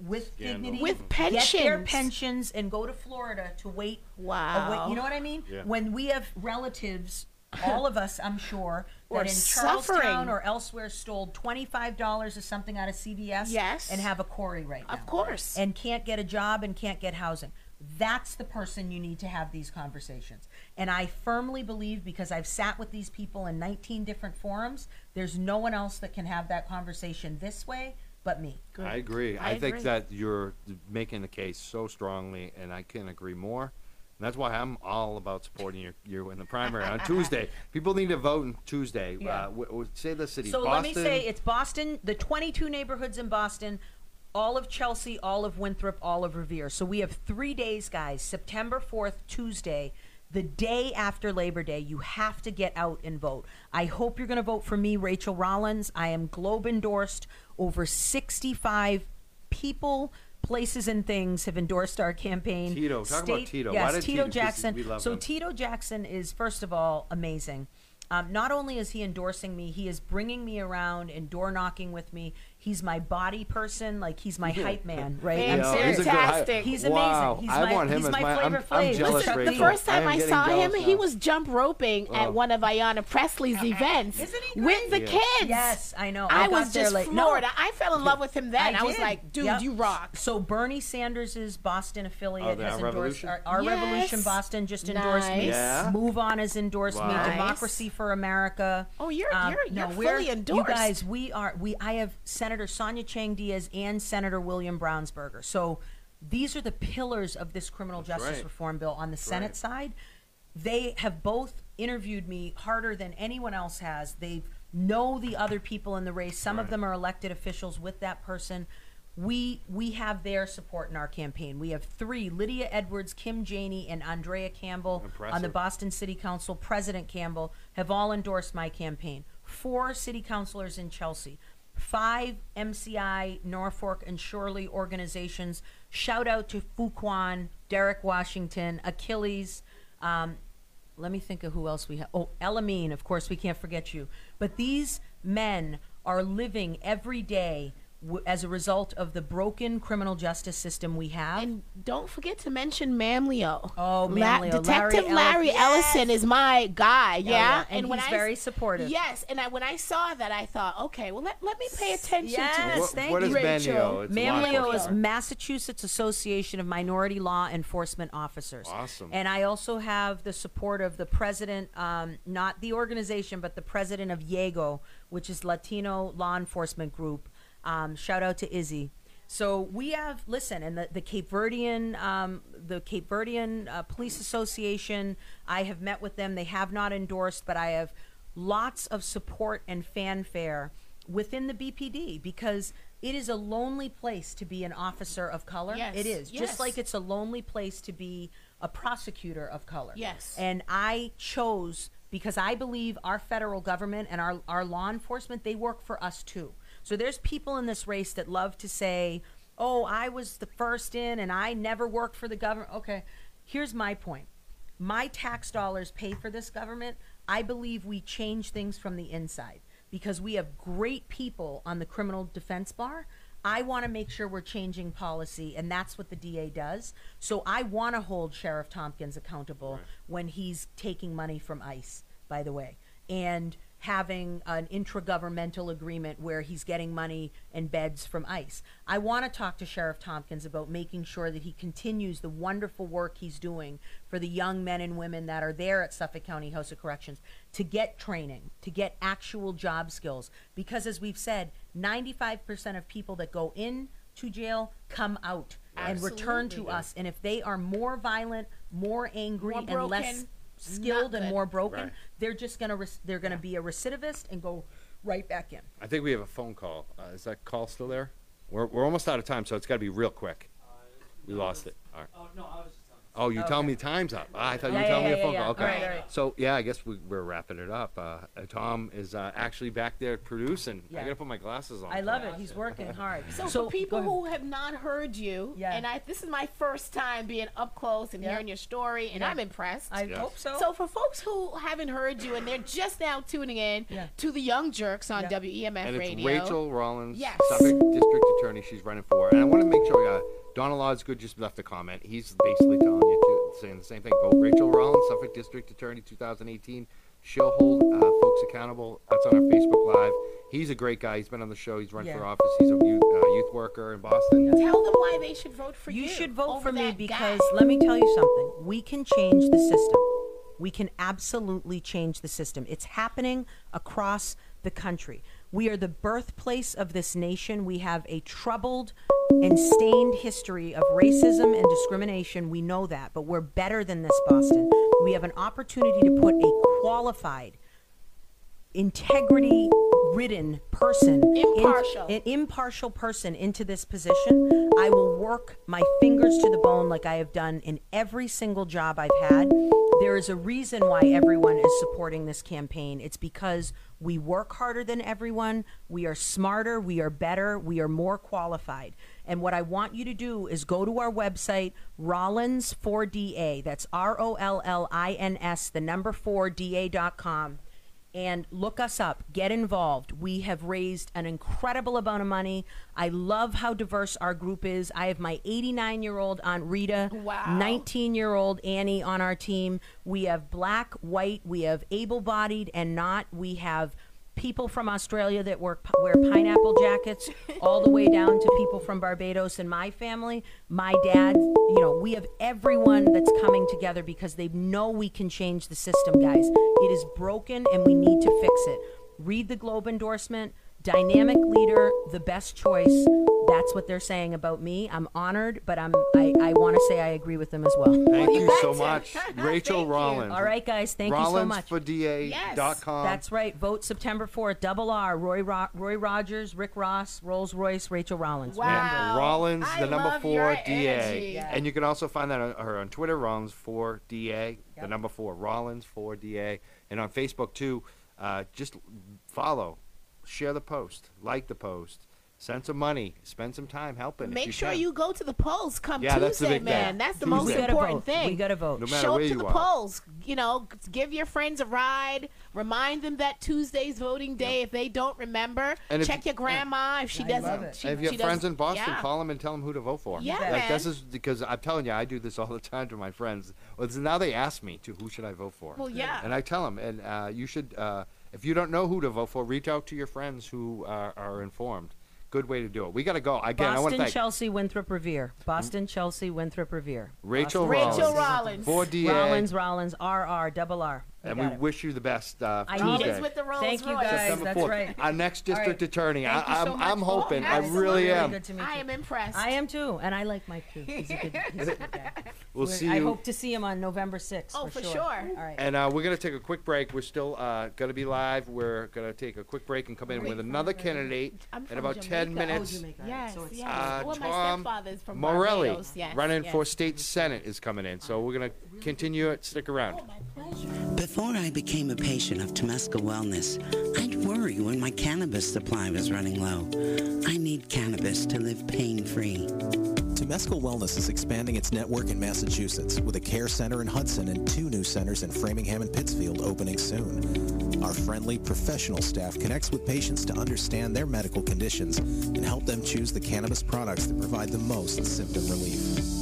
with Scandal. dignity, With pensions. get their pensions. pensions, and go to Florida to wait. Wow. away- you know what I mean? Yeah. When we have relatives, all of us, I'm sure, Or that in Charlestown suffering. or elsewhere stole twenty-five dollars or something out of CVS, Yes. and have a CORI right now, of course. and can't get a job and can't get housing. That's the person you need to have these conversations. And I firmly believe, because I've sat with these people in 19 different forums, there's no one else that can have that conversation this way but me. I agree. I I, think agree. that you're making the case so strongly, and I can't agree more. And that's why I'm all about supporting you, you in the primary on Tuesday. People need to vote on Tuesday. Yeah. Uh, w- w- say the city. So Boston, let me say it's Boston, the 22 neighborhoods in Boston, all of Chelsea, all of Winthrop, all of Revere. So we have three days, guys. September 4th, Tuesday, the day after Labor Day. You have to get out and vote. I hope you're going to vote for me, Rachael Rollins. I am Globe endorsed. Over 65 people. Places and things have endorsed our campaign. Tito, talk about Tito. Why Yes, did Tito Tito- 'cause Jackson. we love so him. Tito Jackson is first of all amazing. Um, not only is he endorsing me, he is bringing me around and door knocking with me. He's my body person, like he's my hype man, right? Man, I'm Yeah, serious. he's a good hy- Fantastic. He's wow. amazing. He's I my- want him he's as my my. Flavor I'm, I'm jealous, Listen, the the first time am I, saw him, jealous he was jump roping at Oh. one of Ayanna Pressley's events Isn't he with the? Yeah. kids. Yes, I know. I, I was there just late. No. I fell in love with him then. I, was like, dude, Yep. you rock. So Bernie Sanders' Boston affiliate Oh, has Our endorsed Revolution? our, our Yes. Revolution Boston just endorsed me. Nice. Yeah? Move On has endorsed me. Wow. Democracy for America. Oh, you're- Um, you're- no, you're we're- fully endorsed. You guys, we are. We I have Senator Sonia Chang Diaz and Senator William Brownsberger. So these are the pillars of this criminal justice right. reform bill on the Senate right. side. They have both interviewed me harder than anyone else has. They know the other people in the race. Some of them are elected officials with that person. We we have their support in our campaign. We have three: Lydia Edwards, Kim Janey, and Andrea Campbell on the Boston City Council. President Campbell have all endorsed my campaign. Four city councilors in Chelsea. Five MCI, Norfolk, and Shirley organizations. Shout out to Fuquan, Derek Washington, Achilles. Um, let me think of who else we have. Oh, Elamine, of course, we can't forget you. But these men are living every day w- as a result of the broken criminal justice system we have. And don't forget to mention Mamleo. Oh, La- Mamleo. Detective Larry Larry, Ellis- Ellison is my guy. Yeah, yeah, and when he's I very supportive. Yes, and I, when I saw that, I thought, okay, well let, let me pay attention Yes, to What, this. thank what is you. Rachael. Manio? It's a lot of Mamleo is. Massachusetts Association of Minority Law Enforcement Officers. Awesome. And I also have the support of the president, um, not the organization, but the president of YEGO, which is Latino Law Enforcement Group. Um, shout out to Izzy. So we have listen, and the, the Cape Verdean, um, the Cape Verdean uh, Police Association. I have met with them. They have not endorsed, but I have lots of support and fanfare within the BPD because it is a lonely place to be an officer of color. Yes, It is yes. just like it's a lonely place to be a prosecutor of color. Yes. And I chose because I believe our federal government and our, our law enforcement, they work for us too. So there's people in this race that love to say, oh, I was the first in and I never worked for the government. Okay, here's my point. My tax dollars pay for this government. I believe we change things from the inside because we have great people on the criminal defense bar. I want to make sure we're changing policy, and that's what the DA does. So I want to hold Sheriff Tompkins accountable when he's taking money from ICE, by the way, and having an intragovernmental agreement where he's getting money and beds from ICE. I want to talk to Sheriff Tompkins about making sure that he continues the wonderful work he's doing for the young men and women that are there at Suffolk County House of Corrections to get training, to get actual job skills. Because as we've said, 95% of people that go in to jail come out and return to us. And if they are more violent, more angry, More and less skilled not and good. more broken, Right. they're just gonna res- they're gonna be a recidivist and go right back in. I think we have a phone call. Uh, is that call still there? We're, we're almost out of time, so it's got to be real quick. We lost it. All right. Oh, no, I was just telling Oh, you telling Okay. me time's up? Ah, I thought you Yeah, were telling yeah, me a yeah, phone yeah, call. yeah. Okay. All right, all right. So yeah, I guess we, we're wrapping it up. Uh, uh, Tom is uh, actually back there producing. I Yeah. gotta put my glasses on. I love it. that. He's working hard. So, So, for people go who have not heard you, Yeah. and I this is my first time being up close and Yeah. hearing your story, and Yeah. I'm impressed. I Yeah. hope so. So for folks who haven't heard you and they're just now tuning in Yeah. to the Young Jurks on Yeah. WEMF And it's Radio. Rachael Rollins, Yes. Suffolk District Attorney. She's running for, and I want to make sure. Uh, Donald Osgood just left a comment. He's basically telling you to, saying the same thing. Vote Rachael Rollins, Suffolk District Attorney, 2018. She'll hold uh, folks accountable. That's on our Facebook Live. He's a great guy. He's been on the show. He's run Yeah. for office. He's a youth, uh, youth worker in Boston. Tell them why they should vote for you. you should vote over for me that because guy. let me tell you something. We can change the system. We can absolutely change the system. It's happening across the country. We are the birthplace of this nation. We have a troubled and stained history of racism and discrimination. We know that, but we're better than this, Boston. We have an opportunity to put a qualified, integrity ridden person in- Impartial. an impartial person into this position. I will work my fingers to the bone like i have done in every single job i've had. There is a reason why everyone is supporting this campaign. It's because we work harder than everyone. We are smarter. We are better. We are more qualified and what i want you to do is go to our website rollins 4da that's r-o-l-l-i-n-s the number 4da.com and look us up. Get involved. We have raised an incredible amount of money. I love how diverse our group is. I have my 89 year old Aunt Rita, Wow. 19 year old Annie on our team. We have black, white, we have able bodied and not. We have people from Australia that work, wear pineapple jackets, all the way down to people from Barbados and my family. My dad, you know, we have everyone that's coming together because they know we can change the system, guys. It is broken and we need to fix it. Read the Globe endorsement. Dynamic leader, the best choice. that's what they're saying about me. I'm honored, but I'm I, I want to say I agree with them as well. Thank you so much, Rachael Thank you. Rollins. All right, guys, thank you so much. RollinsForDA.com. That's right. Vote September 4th. Double R. Roy Ro- Roy Rogers, Rick Ross, Rolls Royce, Rachael Rollins. Wow. Remember. Rollins, I the number love four your DA. Yeah. and you can also find that on, her on Twitter, Rollins four DA, the Yep. number four Rollins four DA, and on Facebook too. Uh, just follow, share the post, like the post, send some money, spend some time helping. Make you sure can. you go to the polls come Yeah, that's the Tuesday, big thing. man. That's the Tuesday. most important vote. thing. We gotta vote. No matter Show where up to you the are. polls. You know, give your friends a ride. Remind them that Tuesday's voting day. If they don't remember, And check you- your grandma if she I doesn't. She, And if you have friends in Boston, yeah. call them and tell them who to vote for. Yeah, like this is because I'm telling you, I do this all the time to my friends. Well, now they ask me to who should I vote for. Well, yeah. And I tell them, and uh, you should, uh, if you don't know who to vote for, reach out to your friends who are, are informed. Good way to do it. We got to go again. I want to Boston, thank Chelsea, Winthrop, Revere. Boston, Chelsea, Winthrop, Revere. Rachael Boston, Rollins. Rachael Rollins. for DA, Rollins, Rollins, RR, double R. We and got we it. wish you the best. Uh, I for need Always Tuesday. with the Rolls Thank you, Royce. guys. September That's 4th. right. Our next district right. attorney. Thank I, you so I'm, much. I'm hoping. I really Really am. good to meet I am impressed. I am too, and I like Mike too. He's a good, he's a good guy. We'll We're- see I you. hope to see him on November 6th. Oh, for, for sure. sure. All right. And uh, we're going to take a quick break. We're still uh, going to be live. We're going to take a quick break and come in with another candidate I'm in from about 10 Jamaica. minutes. Oh, Jamaica. Yes, So it's- yes. Uh, well, my Tom stepfather's from Morelli, Barbados. Yes, running yes. for state senate, is coming in. So we're going to continue it. Stick around. My pleasure. Before I became a patient of Temescal Wellness, I'd worry when my cannabis supply was running low. I need cannabis to live pain-free. Temescal Wellness is expanding its network in Massachusetts with a care center in Hudson and two new centers in Framingham and Pittsfield opening soon. Our friendly, professional staff connects with patients to understand their medical conditions and help them choose the cannabis products that provide the most symptom relief.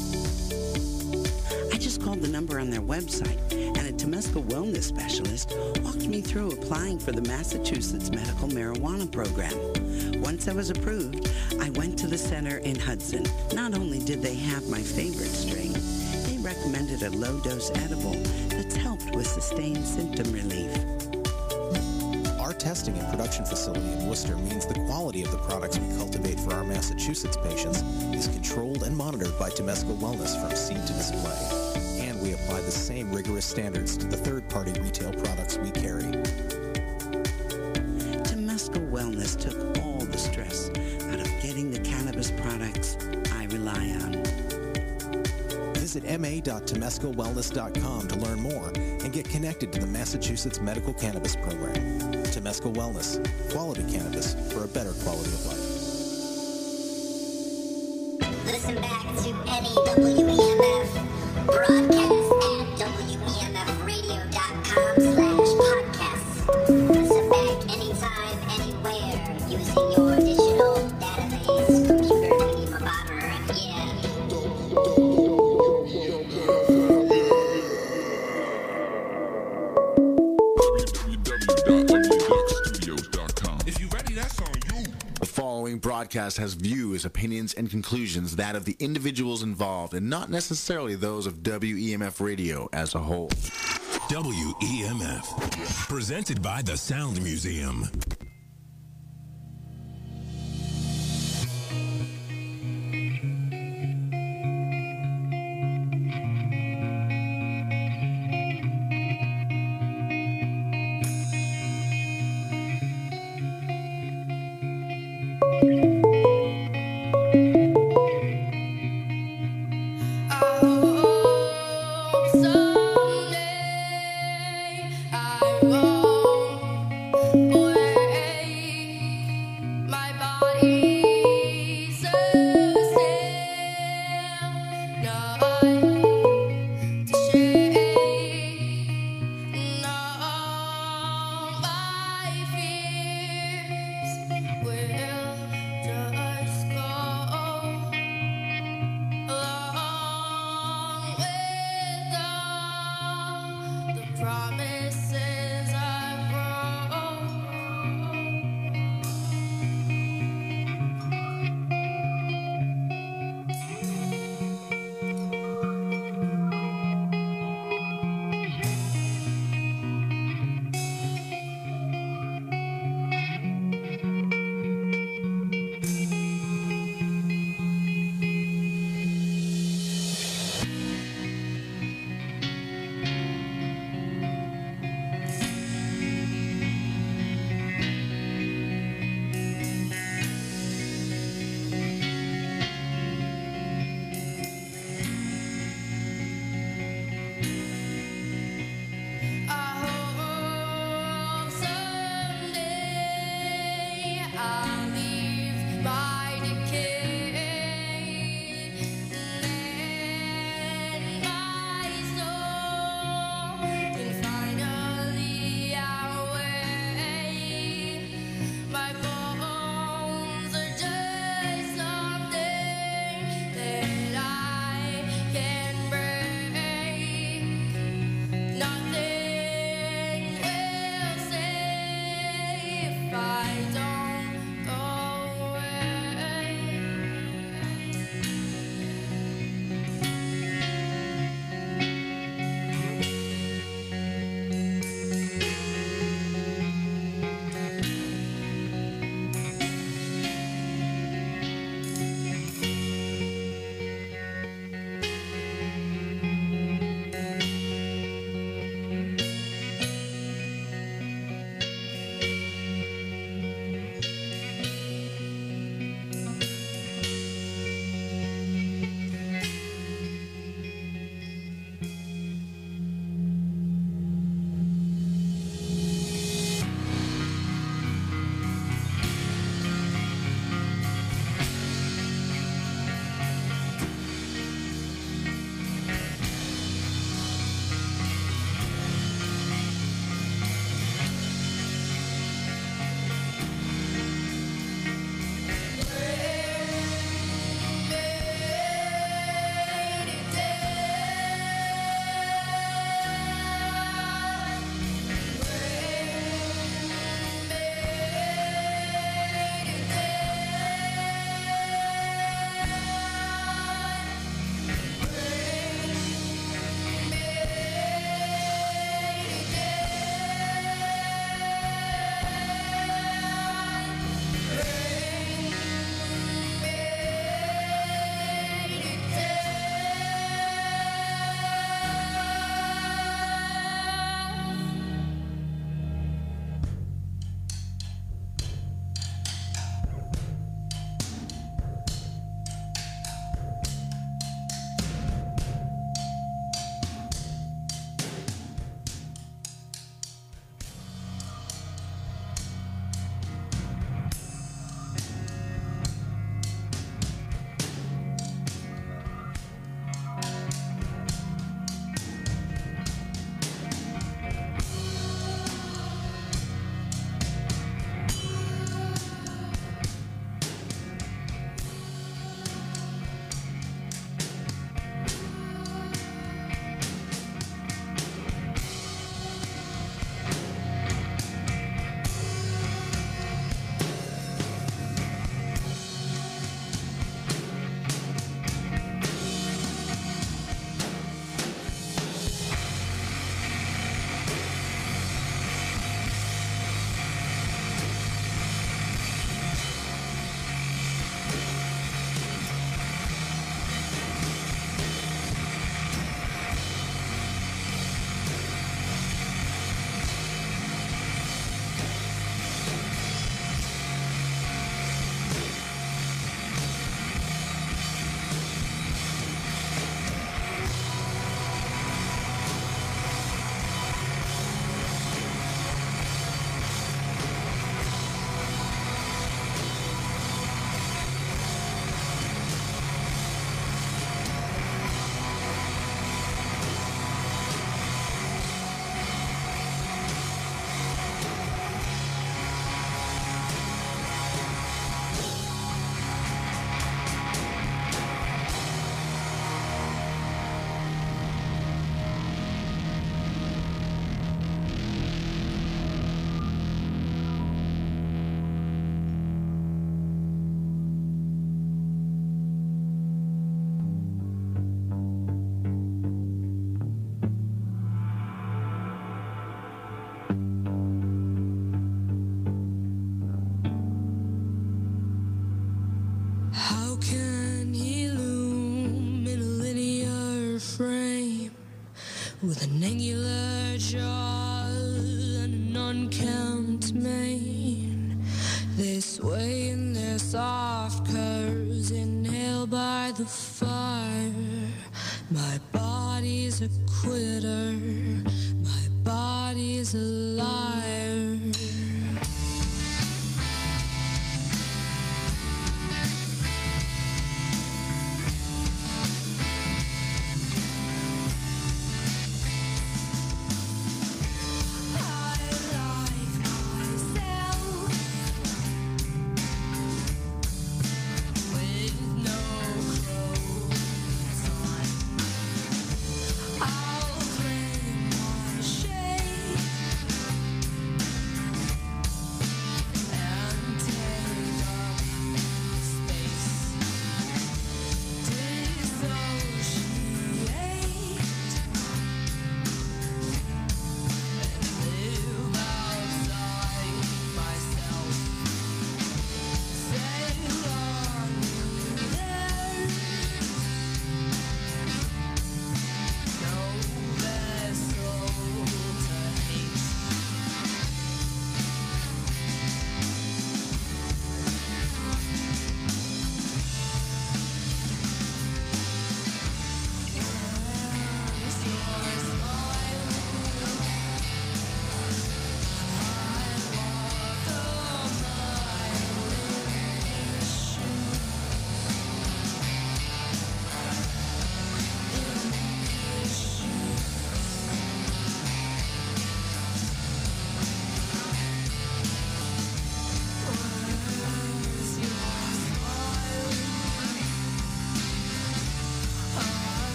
Just called the number on their website, and a Temescal Wellness specialist walked me through applying for the Massachusetts Medical Marijuana Program. Once I was approved, I went to the center in Hudson. Not only did they have my favorite strain, they recommended a low-dose edible that's helped with sustained symptom relief. Our testing and production facility in Worcester means the quality of the products we cultivate for our Massachusetts patients is controlled and monitored by Temescal Wellness from seed to display. And apply the same rigorous standards to the third-party retail products we carry. Temescal Wellness took all the stress out of getting the cannabis products I rely on. Visit ma.temescalwellness.com to learn more and get connected to the Massachusetts Medical Cannabis Program. Temescal Wellness, quality cannabis for a better quality of life. Listen back to any WEMF broadcast has views, opinions, and conclusions that of the individuals involved and not necessarily those of WEMF Radio as a whole. WEMF. Presented by the Sound Museum.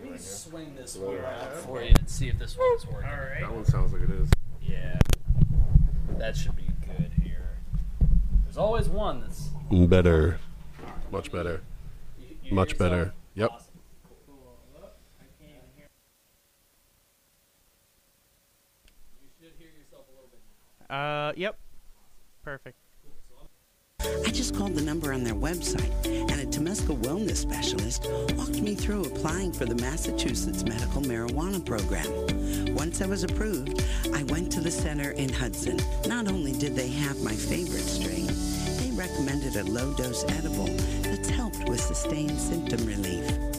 Let me swing this one around for you and see if this one's working. All right. That one sounds like it is. Yeah. That should be good here. There's always one that's. Better. Much better. you Much hear better. Yep. Uh, yep. Perfect. I just called the number on their website, and a Temescal wellness specialist walked me through applying for the Massachusetts Medical Marijuana Program. Once I was approved, I went to the center in Hudson. Not only did they have my favorite strain, they recommended a low-dose edible that's helped with sustained symptom relief.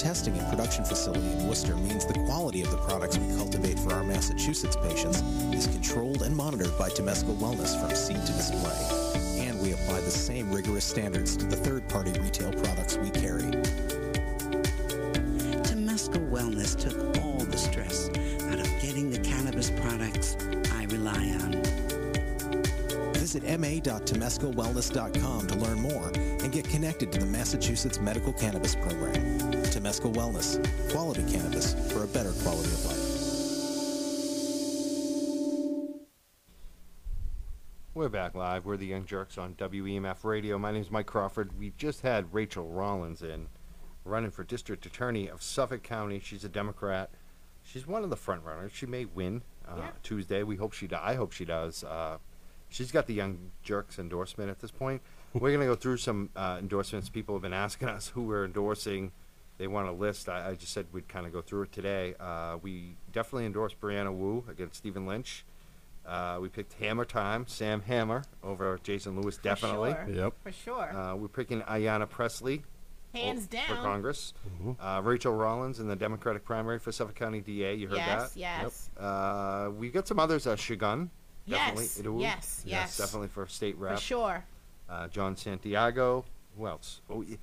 Testing and production facility in Worcester means the quality of the products we cultivate for our Massachusetts patients is controlled and monitored by Temescal Wellness from seed to display. And we apply the same rigorous standards to the third-party retail products we carry. Temescal Wellness took all the stress out of getting the cannabis products I rely on. Visit ma.temescalwellness.com to learn more and get connected to the Massachusetts Medical Cannabis Program. Temescal Wellness, quality cannabis for a better quality of life. We're back live. We're the Young Jurks on WEMF Radio. My name is Mike Crawford. We just had Rachael Rollins in, running for District Attorney of Suffolk County. She's a Democrat. She's one of the front runners. She may win uh, Tuesday. We hope she. Do- I hope she does. Uh, she's got the Young Jurks endorsement at this point. We're gonna go through some uh, endorsements. People have been asking us who we're endorsing. They want a list. I, I just said we'd kind of go through it today. Uh, we definitely endorsed Brianna Wu against Stephen Lynch. Uh, we picked Hammer Time, Sam Hammer over Jason Lewis, definitely. sure. Yep. For sure. Uh, we're picking Ayanna Pressley Hands o- for down. Congress. Mm-hmm. Uh, Rachael Rollins in the Democratic primary for Suffolk County DA. You heard Yes, that? yes. Yep. Uh, we got some others. Uh, Segun. Definitely. Yes, Idowu. yes, yes. Definitely for state For rep. sure. Uh, Jon Santiago. Who else? Oh, y-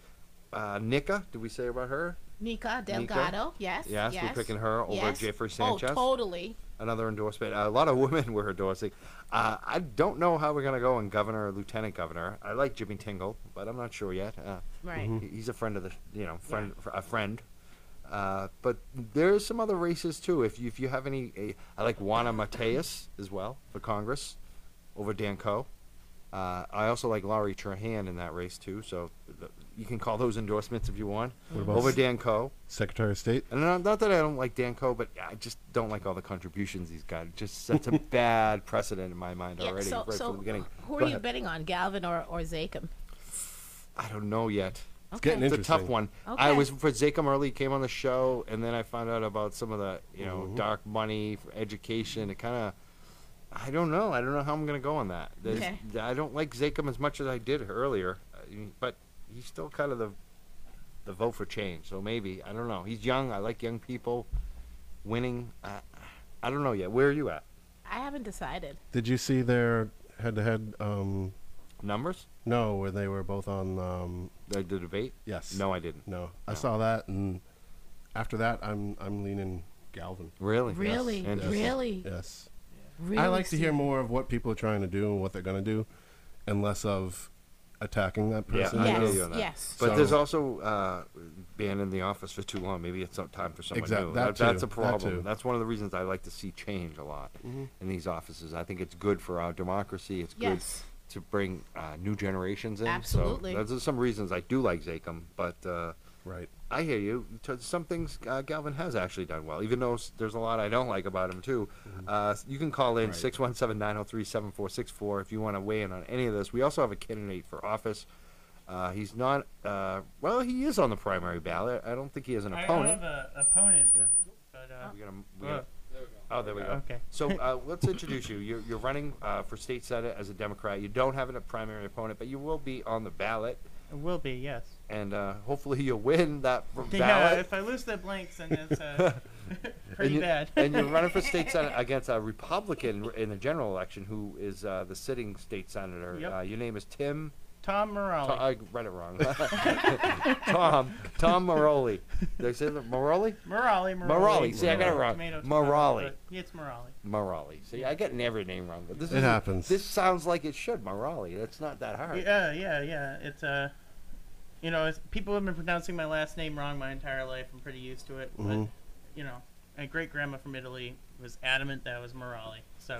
uh, Nika. Did we say about her? Nika Elugardo. Yes. Yes, yes. we're picking her over yes. Jeffrey Oh, Sanchez. totally. Another endorsement. a lot of women were endorsing. Uh, I don't know how we're going to go in governor or lieutenant governor. I like Jimmy Tingle, but I'm not sure yet. Uh, Right. he- He's a friend of the, you know, friend, a friend. Uh, but there's some other races too. If you, if you have any, I like Juana Matias as well for Congress over Dan Koh. Uh, I also like Lori Trahan in that race too. So th- you can call those endorsements if you want. What about over s- Dan Koh. Secretary of State. And not, not that I don't like Dan Koh, but I just don't like all the contributions he's got. It just sets a bad precedent in my mind Yeah, already so, right so from the beginning. who are you ahead. betting on, Galvin or, or Zakim? I don't know yet. It's getting it's a tough interesting. one. I Okay. was for Zakim early came on the show, and then I found out about some of the you know dark money for education. It kind of, I don't know. I don't know how I'm gonna go on that. There's- Okay. I don't like Zakim as much as I did earlier, I mean, but he's still kind of the the vote for change. So maybe I don't know. He's young. I like young people. Winning. I, I don't know yet. Where are you at? I haven't decided. Did you see their head-to-head um, numbers? No, where they were both on um, the, the debate. Yes. No, I didn't. No, I No. saw that, and after that, I'm I'm leaning Galvin. Really? Really? Yes. Really? Yes. Really, I like to hear more of what people are trying to do and what they're going to do, and less of attacking that Yeah, person. I you hear you on that. Yes. But So- there's also uh, being in the office for too long. Maybe it's time for someone Exact- new. that that's too, a that problem. too. That's one of the reasons I like to see change a lot Mhm. in these offices. I think it's good for our democracy. It's good to bring uh, new generations in. Absolutely. So those are some reasons I do like Zakim. But uh, right. I hear you. To some things uh, Galvin has actually done well, even though s- there's a lot I don't like about him too. Uh, s- you can call in Right. 617-903-7464 if you want to weigh in on any of this. We also have a candidate for office. Uh, he's not. Uh, well, he is on the primary ballot. I don't think he has an I opponent. have an opponent. Yeah. But, uh, We got him- we uh, got- Oh, there we go. Okay. So uh, let's introduce you. You're, you're running uh, for state senate as a Democrat. You don't have a primary opponent, but you will be on the ballot, It will be, yes. and uh, hopefully you'll win that Yeah, ballot. if I lose the blanks, then it's uh, pretty and you, bad. and you're running for state senate against a Republican in the general election, who is uh, the sitting state senator. Yep. Uh, your name is Tim. Tom Morale. To- I read it wrong. Tom. Tom Moroli. Did I say that? Moroli? Morale, Morale. Morale. See, I got it wrong. Tomato, tomato, Morale. but It's Morale. Morali. See, I get every name wrong, but this It is, happens. This sounds like it should Morali. That's not that hard. Yeah, yeah, yeah. It's uh, you know, it's, people have been pronouncing my last name wrong my entire life. I'm pretty used to it. But Mhm. you know, my great grandma from Italy was adamant that it was Morale. So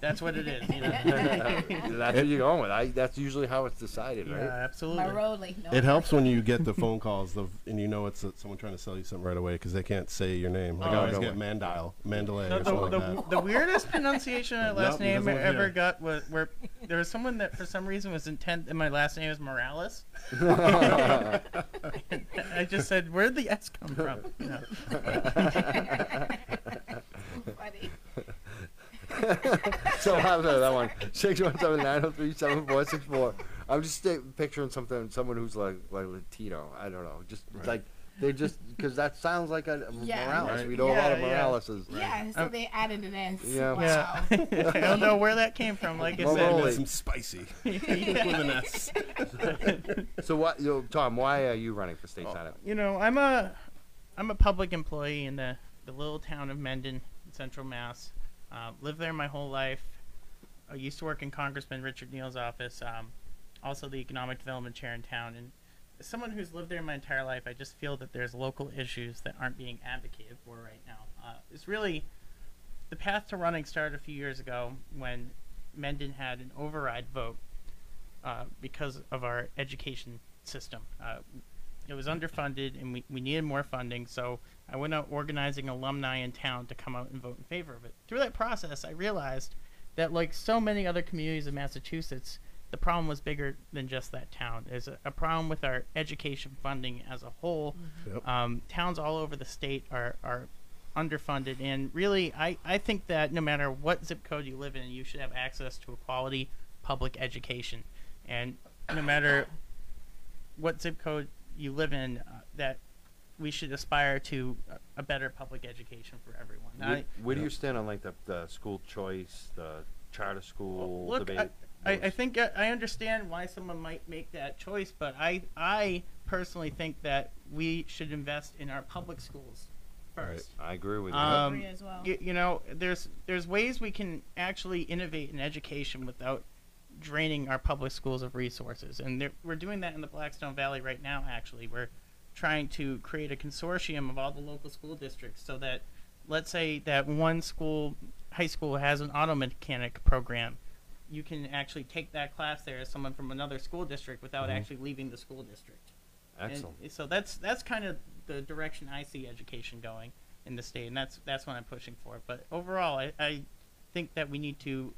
that's what it is. You know. that's what you're going with. I, that's usually how it's decided, yeah, right? absolutely. Maroli. No. It helps when you get the phone calls of, and you know it's uh someone trying to sell you something right away because they can't say your name. Like Oh, I always no get way. Mandile, Mandalay, The, or the, something the, like that. the weirdest pronunciation of my last Nope, name I ever here. got was where there was someone that for some reason was intent and my last name is Morales. I just said, "Where'd the S come from?" You know. Funny. so how's that, that one? Six one seven nine zero three seven four six four. I'm just sta- picturing something, someone who's like like Latino. I don't know, just like they just because that sounds like a, a Yeah. Morales. Right. We know a lot of Yeah, yeah. Moraleses. Yeah, so Um, they added an S. Yeah. Wow. Yeah, I don't know where that came from. Like I Well, said, Morale. It's some spicy with an S. So what, yo, Tom? Why are you running for state senate? you know, I'm a I'm a public employee in the the little town of Mendon, in Central Mass. Uh, lived there my whole life. I used to work in Congressman Richard Neal's office. Um, also the economic development chair in town. And as someone who's lived there my entire life, I just feel that there's local issues that aren't being advocated for right now. Uh, it's really the path to running started a few years ago when Mendon had an override vote uh, because of our education system. Uh, it was underfunded and we, we needed more funding, so I went out organizing alumni in town to come out and vote in favor of it. Through that process, I realized that, like so many other communities in Massachusetts, the problem was bigger than just that town. There's a, a problem with our education funding as a whole. Yep. Um, towns all over the state are, are underfunded, and really, I, I think that no matter what zip code you live in, you should have access to a quality public education. And no matter what zip code you live in, uh, that we should aspire to a, a better public education for everyone. Where, I- where do you stand on like the, the school choice, the charter school Look, debate? I, I, I think I, I understand why someone might make that choice, but I, I personally think that we should invest in our public schools first. I agree with you. Um, agree as well. y- you know, there's there's ways we can actually innovate in education without draining our public schools of resources, and we're doing that in the Blackstone Valley right now. Actually, we're trying to create a consortium of all the local school districts so that, let's say that one school, high school, has an auto mechanic program. You can actually take that class there as someone from another school district without Mhm. actually leaving the school district. And Excellent. so that's that's kind of the direction I see education going in the state, and that's that's what I'm pushing for. But overall, I, I think that we need to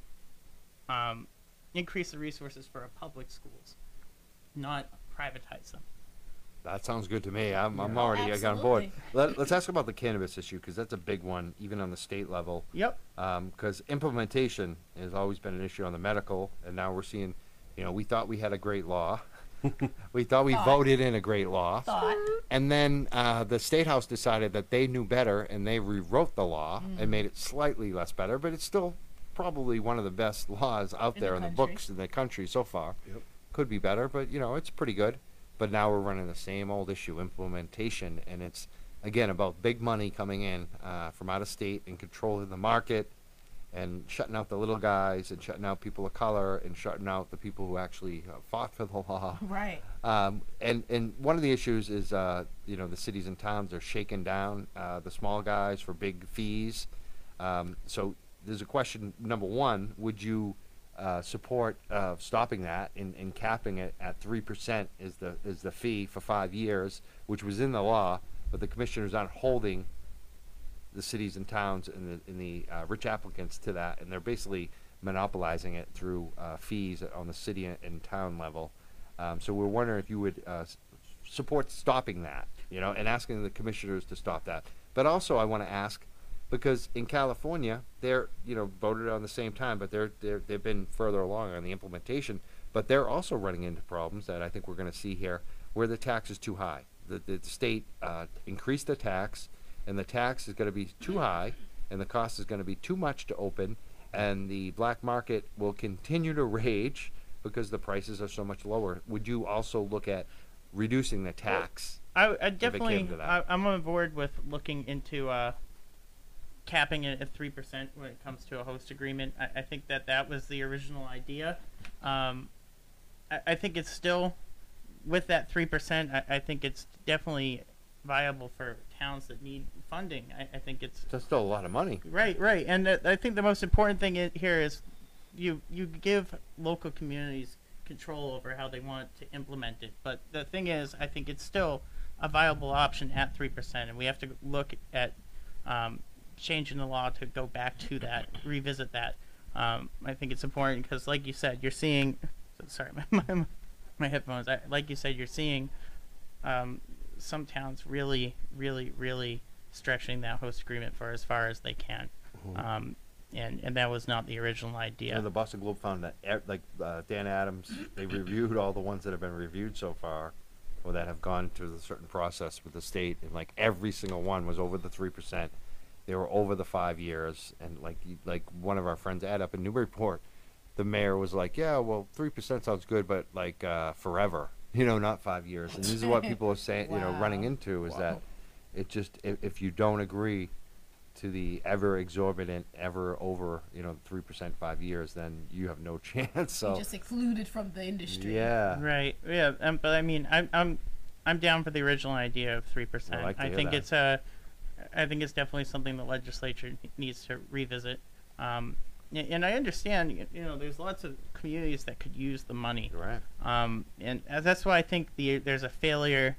um, increase the resources for our public schools, not privatize them. That sounds good to me. I'm, I'm already I got on board. Let, let's ask about the cannabis issue because that's a big one, even on the state level. Yep. Because implementation has always been an issue on the medical, and now we're seeing, you know, we thought we had a great law. we thought we Thought. voted in a great law. Thought. And then uh, the state house decided that they knew better, and they rewrote the law Mm. and made it slightly less better, but it's still probably one of the best laws out In there the in the country. books in the country so far. Yep. Could be better, but you know it's pretty good. But now we're running the same old issue, implementation, and it's again about big money coming in uh, from out of state and controlling the market, and shutting out the little guys, and shutting out people of color, and shutting out the people who actually uh, fought for the law. Right. Um, and and one of the issues is uh, you know the cities and towns are shaking down uh, the small guys for big fees. Um, so there's a question. Number one, would you uh, support uh, stopping that and, and capping it at three percent is the is the fee for five years, which was in the law, but the commissioners aren't holding the cities and towns and the, and the uh, rich applicants to that, and they're basically monopolizing it through uh, fees on the city and, town level. Um, so we're wondering if you would uh, support stopping that, you know, and asking the commissioners to stop that. But also, I want to ask because in California, they're you know voted on the same time, but they're, they're they've been further along on the implementation. But they're also running into problems that I think we're going to see here, where the tax is too high. The, the state uh, increased the tax, and the tax is going to be too high, and the cost is going to be too much to open, and the black market will continue to rage because the prices are so much lower. Would you also look at reducing the tax? I, I if it came definitely. I, I'm on board with looking into uh, capping it at three percent when it comes to a host agreement. I, I think that that was the original idea. Um, I, I think it's still with that three percent. I, I think it's definitely viable for towns that need funding. I, I think it's That's still a lot of money. Right, right, and uh, I think the most important thing here is you you give local communities control over how they want to implement it. But the thing is, I think it's still a viable option at three percent, and we have to look at um, changing the law to go back to that, revisit that. Um, I think it's important because, like you said, you're seeing. Sorry, my my, my headphones. I, like you said, you're seeing um, some towns really, really, really stretching that host agreement for as far as they can. Mhm. Um, and, and that was not the original idea. know, the Boston Globe found that, like uh, Dan Adams, they reviewed all the ones that have been reviewed so far, or that have gone through the certain process with the state, and like every single one was over the three percent. They were over the five years, and like like one of our friends, Ad up in Newburyport, the mayor was like, "Yeah, well, three percent sounds good, but like uh, forever, you know, not five years." And this is what people are saying, you know, running into is that it just if, if you don't agree to the ever exorbitant, ever over, you know, three percent five years, then you have no chance. So You're just excluded from the industry. yeah, Right. Yeah. Um, but I mean, I'm I'm I'm down for the original idea of three percent. I like to hear think that. it's a, I think it's definitely something the legislature needs to revisit. Um, and I understand, you know, there's lots of communities that could use the money. Right. Um, and that's why I think the there's a failure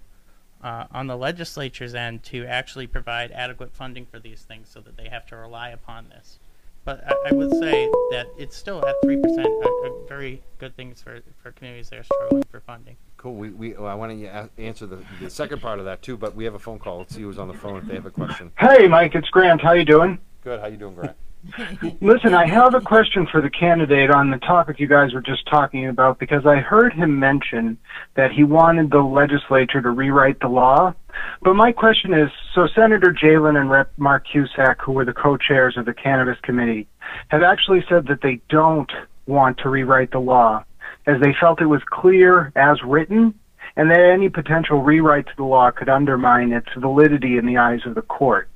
uh, on the legislature's end to actually provide adequate funding for these things, so that they have to rely upon this. But I, I would say that it's still at three percent, a, a very good things for for communities that are struggling for funding. Cool. We, we well, I want to a- answer the, the second part of that too, but we have a phone call. Let's see who's on the phone if they have a question. Hey, Mike, it's Grant. How you doing? Good. How you doing, Grant? Listen, I have a question for the candidate on the topic you guys were just talking about because I heard him mention that he wanted the legislature to rewrite the law. But my question is, so Senator Jehlen and Rep. Mark Cusack, who were the co-chairs of the Cannabis Committee, have actually said that they don't want to rewrite the law as they felt it was clear as written and that any potential rewrite to the law could undermine its validity in the eyes of the court.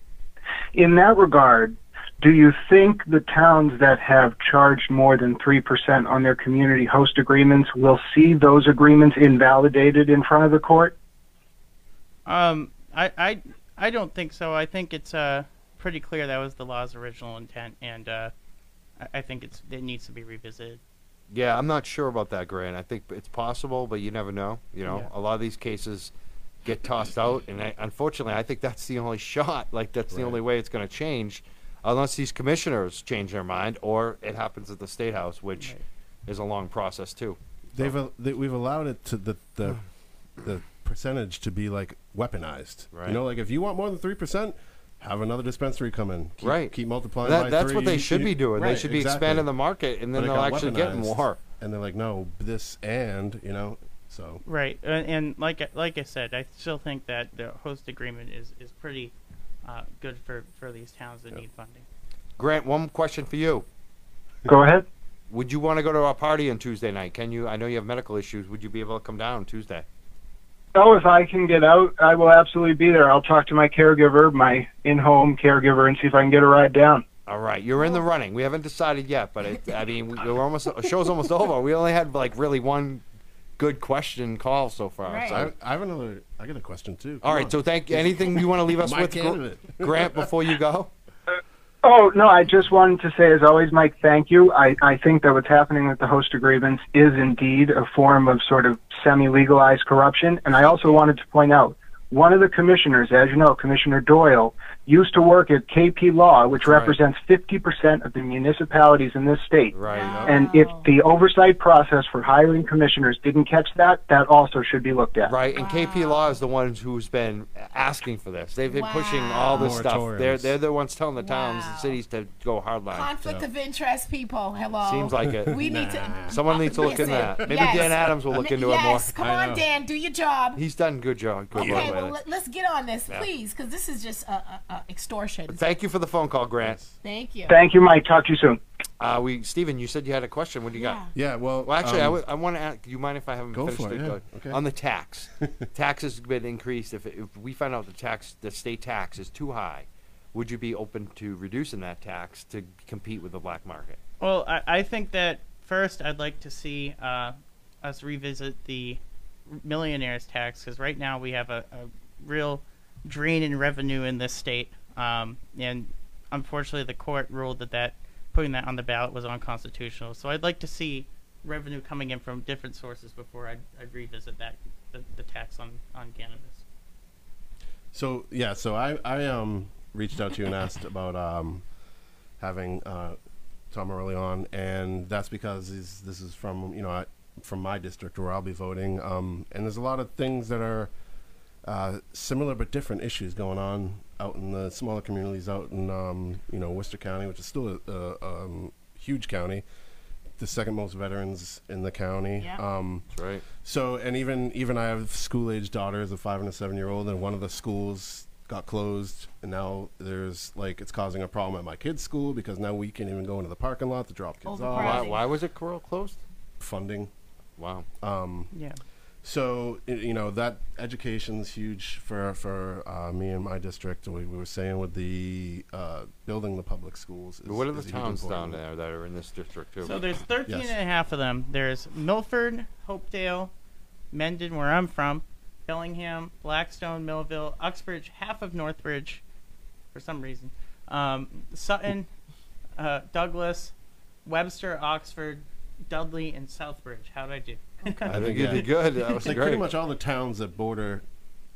In that regard, do you think the towns that have charged more than 3% on their community host agreements will see those agreements invalidated in front of the court? Um, I, I, I don't think so. I think it's uh, pretty clear that was the law's original intent, and uh, I, think it's it needs to be revisited. Yeah, I'm not sure about that, Grant. I think it's possible, but you never know. You know, Yeah. a lot of these cases get tossed out, and I, unfortunately, I think that's the only shot. Like that's the only way it's going to change, unless these commissioners change their mind, or it happens at the state house, which is a long process too. They've al- they, we've allowed it to the the the percentage to be like weaponized. Right. You know, like if you want more than three percent, have another dispensary come in. Keep, right. Keep multiplying. That- by that's what they should be doing. They should be exactly. expanding the market, and then they'll actually get more. And they're like, no, this and you know, so Right, and, and like I- like I said, I still think that the host agreement is is pretty uh, good for for these towns that need funding. Grant, one question for you. Go ahead. Would you want to go to our party on Tuesday night? Can you? I know you have medical issues. Would you be able to come down Tuesday? Oh, if I can get out, I will absolutely be there. I'll talk to my caregiver, my in-home caregiver, and see if I can get a ride down. All right, you're in the running. We haven't decided yet, but it, I mean, we, we're almost the show's almost over. We only had like really one good question call so far. I, So. I have another. I got a question too. All Come right, on. so thank anything you want to leave us My with, Grant, before you go. Oh, no, I just wanted to say, as always, Mike, thank you. I, I think that what's happening with the host agreements is indeed a form of sort of semi-legalized corruption. And I also wanted to point out, one of the commissioners, as you know, Commissioner Doyle, used to work at KP Law, which Right. represents 50% of the municipalities in this state. Right. And if the oversight process for hiring commissioners didn't catch that, that also should be looked at. Right, and KP Law is the ones who's been asking for this. They've been pushing all this stuff. They're they're the ones telling the towns and cities to go hardline. Conflict of interest, people. Hello. Seems like it. We need to. Someone needs to look into that. Maybe yes. Dan Adams will look M- into it more. Yes, come on, Dan, do your job. He's done good job. Good Okay, well, let, let's get on this, Yeah. please, because this is just a, uh, uh, extortion. Thank you for the phone call, Grant. Thank you. Thank you, Mike. Talk to you soon. Uh, we, Stephen, you said you had a question. What do you got? Yeah, well, Well, actually, I um, would- I want to ask. Do you mind if I haven't Go finished for it, it? yeah, Go- okay. On the tax, tax has been increased. If, if we find out the tax, the state tax is too high, would you be open to reducing that tax to compete with the black market? Well, I, I think that first I'd like to see uh, us revisit the millionaires tax because right now we have a, a real drain in revenue in this state, um, and unfortunately the court ruled that that putting that on the ballot was unconstitutional. So I'd like to see revenue coming in from different sources before I'd, I'd revisit that the, the tax on, on cannabis. So yeah, so I I um reached out to you and asked about um having uh, Tom early on, and that's because this is from you know I, from my district where I'll be voting, um, and there's a lot of things that are uh, similar but different issues going on out in the smaller communities out in um, you know Worcester County, which is still a, a um, huge county, the second most veterans in the county. Yeah. Um, That's right. so, and even even I have school age daughters, a five and a seven year old, and one of the schools got closed, and now there's like it's causing a problem at my kid's school because now we can't even go into the parking lot to drop kids off. Why, why was it clo- closed? Funding. Wow. Um, Yeah. So i- you know that education's huge for for uh, me and my district. We, we were saying with the uh, building the public schools. Is, what are the towns down there that are in this district too? So there's 13 Yes. and a half of them. There's Milford, Hopedale, Mendon, where I'm from, Bellingham, Blackstone, Millville, Uxbridge, half of Northbridge, for some reason, um, Sutton, uh, Douglas, Webster, Oxford, Dudley, and Southbridge. How did I do? I think it'd be good. That was like great. pretty much all the towns that border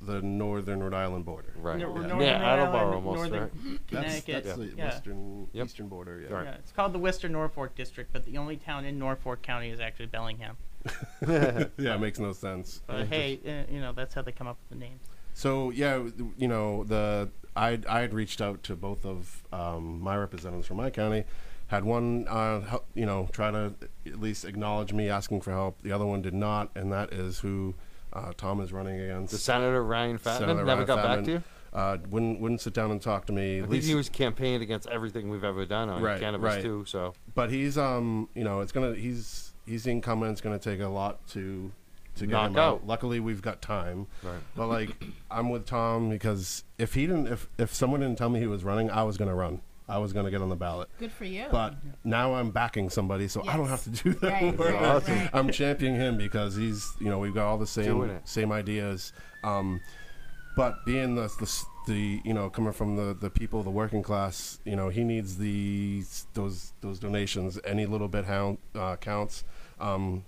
the northern Rhode Island border. Right. Nor- Yeah. Northern Yeah, Rhode Attleboro Island, almost, Northern right? That's, Connecticut. that's the yeah. western Yep. eastern border. Yeah. Right. Yeah, it's called the Western Norfolk District, but the only town in Norfolk County is actually Bellingham. yeah, it makes no sense. But hey, uh, you know that's how they come up with the names. So yeah, you know the I I had reached out to both of um, my representatives from my county. Had one, uh, help, you know, try to at least acknowledge me asking for help. The other one did not, and that is who uh, Tom is running against. The Senator Ryan Fattman Senator never Ryan got back to you? Uh, wouldn't wouldn't sit down and talk to me. I think he was campaigned against everything we've ever done on right, cannabis right. too. So but he's um, you know, it's gonna he's he's incoming. It's gonna take a lot to to get Knock him out. Luckily, we've got time. Right. But like, I'm with Tom because if he didn't, if if someone didn't tell me he was running, I was gonna run. I was gonna get on the ballot. Good for you. But now I'm backing somebody, so I don't have to do that. Right, work. right, Awesome. right. I'm championing him because he's, you know, we've got all the Doing same it. same ideas. Um, but being the, the the you know coming from the the people, the working class, you know, he needs the those those donations. Any little bit hound, uh, counts. Um,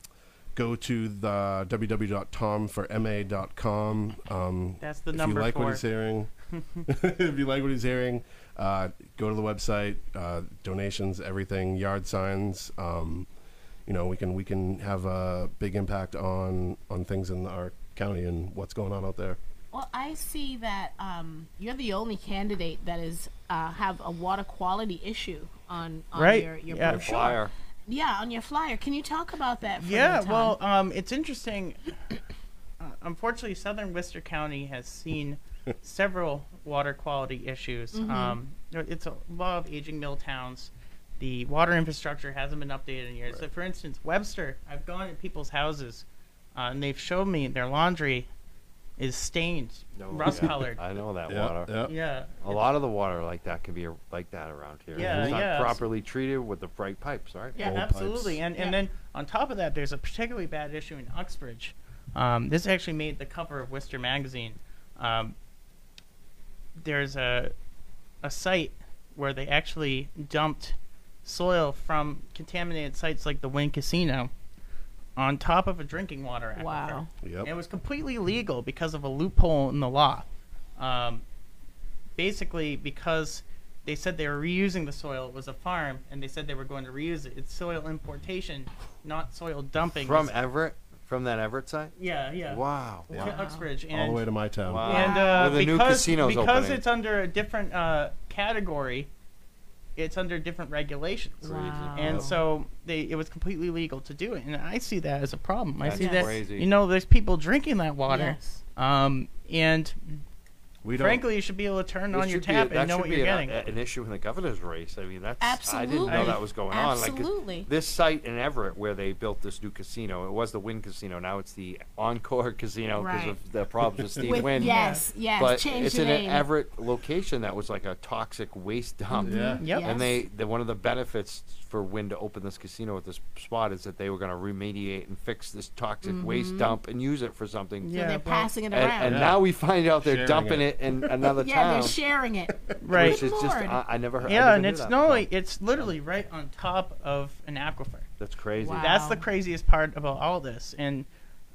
go to the www.tomforma.com. Um, That's the if number you like for what he's hearing, if you like what he's hearing, uh, go to the website. Uh, donations, everything, yard signs. Um, you know, we can we can have a big impact on on things in our county and what's going on out there. Well, I see that um, you're the only candidate that is uh, have a water quality issue on, on Right, your, your yeah. brochure. Flyer. Yeah, on your flyer. Can you talk about that? For Yeah, me, well, um, it's interesting. Uh, unfortunately, Southern Worcester County has seen several water quality issues. Mhm. Um, it's a lot of aging mill towns. The water infrastructure hasn't been updated in years. So, for instance, Webster, I've gone to people's houses, uh, and they've showed me their laundry is stained, rust Yeah, colored. I know that Yeah, water. yeah. Yeah. A lot of the water like that can be a, like that around here. Yeah, It's not yeah. properly treated with the right pipes, right? Yeah, Old absolutely. pipes. And and then on top of that, there's a particularly bad issue in Uxbridge. Um, this actually made the cover of Worcester magazine. Um, there's a a site where they actually dumped soil from contaminated sites like the Wynn Casino on top of a drinking water aquifer. Wow. Yep. And it was completely legal because of a loophole in the law. Um, basically, because they said they were reusing the soil, it was a farm, and they said they were going to reuse it. It's soil importation, not soil dumping. From It's- Everett, from that Everett site. yeah, yeah. Wow. To Wow. Uxbridge, All the way to my town. Wow. and uh, Where the new because casino's because opening. it's under a different uh, category, it's under different regulations. Wow. And so they it was completely legal to do it, and I see that as a problem. I That's see that crazy. you know there's people drinking that water, Yes. um, and We don't. frankly, you should be able to turn on your should be a- tap and know what be you're an, uh, getting. a- an issue in the governor's race. I mean, that's absolutely. I didn't know that was going on. Like Absolutely. this site in Everett, where they built this new casino, it was the Wynn Casino. Now it's the Encore Casino because Right. of the problems with Steve With- Wynn. yes, yes, But change it's in name. an Everett location that was like a toxic waste dump. Mm-hmm. Yeah. Yep. And they, the, one of the benefits for Wynn to open this casino at this spot is that they were going to remediate and fix this toxic waste mm-hmm. dump and use it for something. So Yeah, they're passing it And, around. and Yeah. now we find out they're Sharing dumping it. It. in another yeah, town. they're sharing it. Right. Which is just I, I never heard. Yeah, and it's that no, before. it's literally right on top of an aquifer. That's crazy. Wow. That's the craziest part about all this. And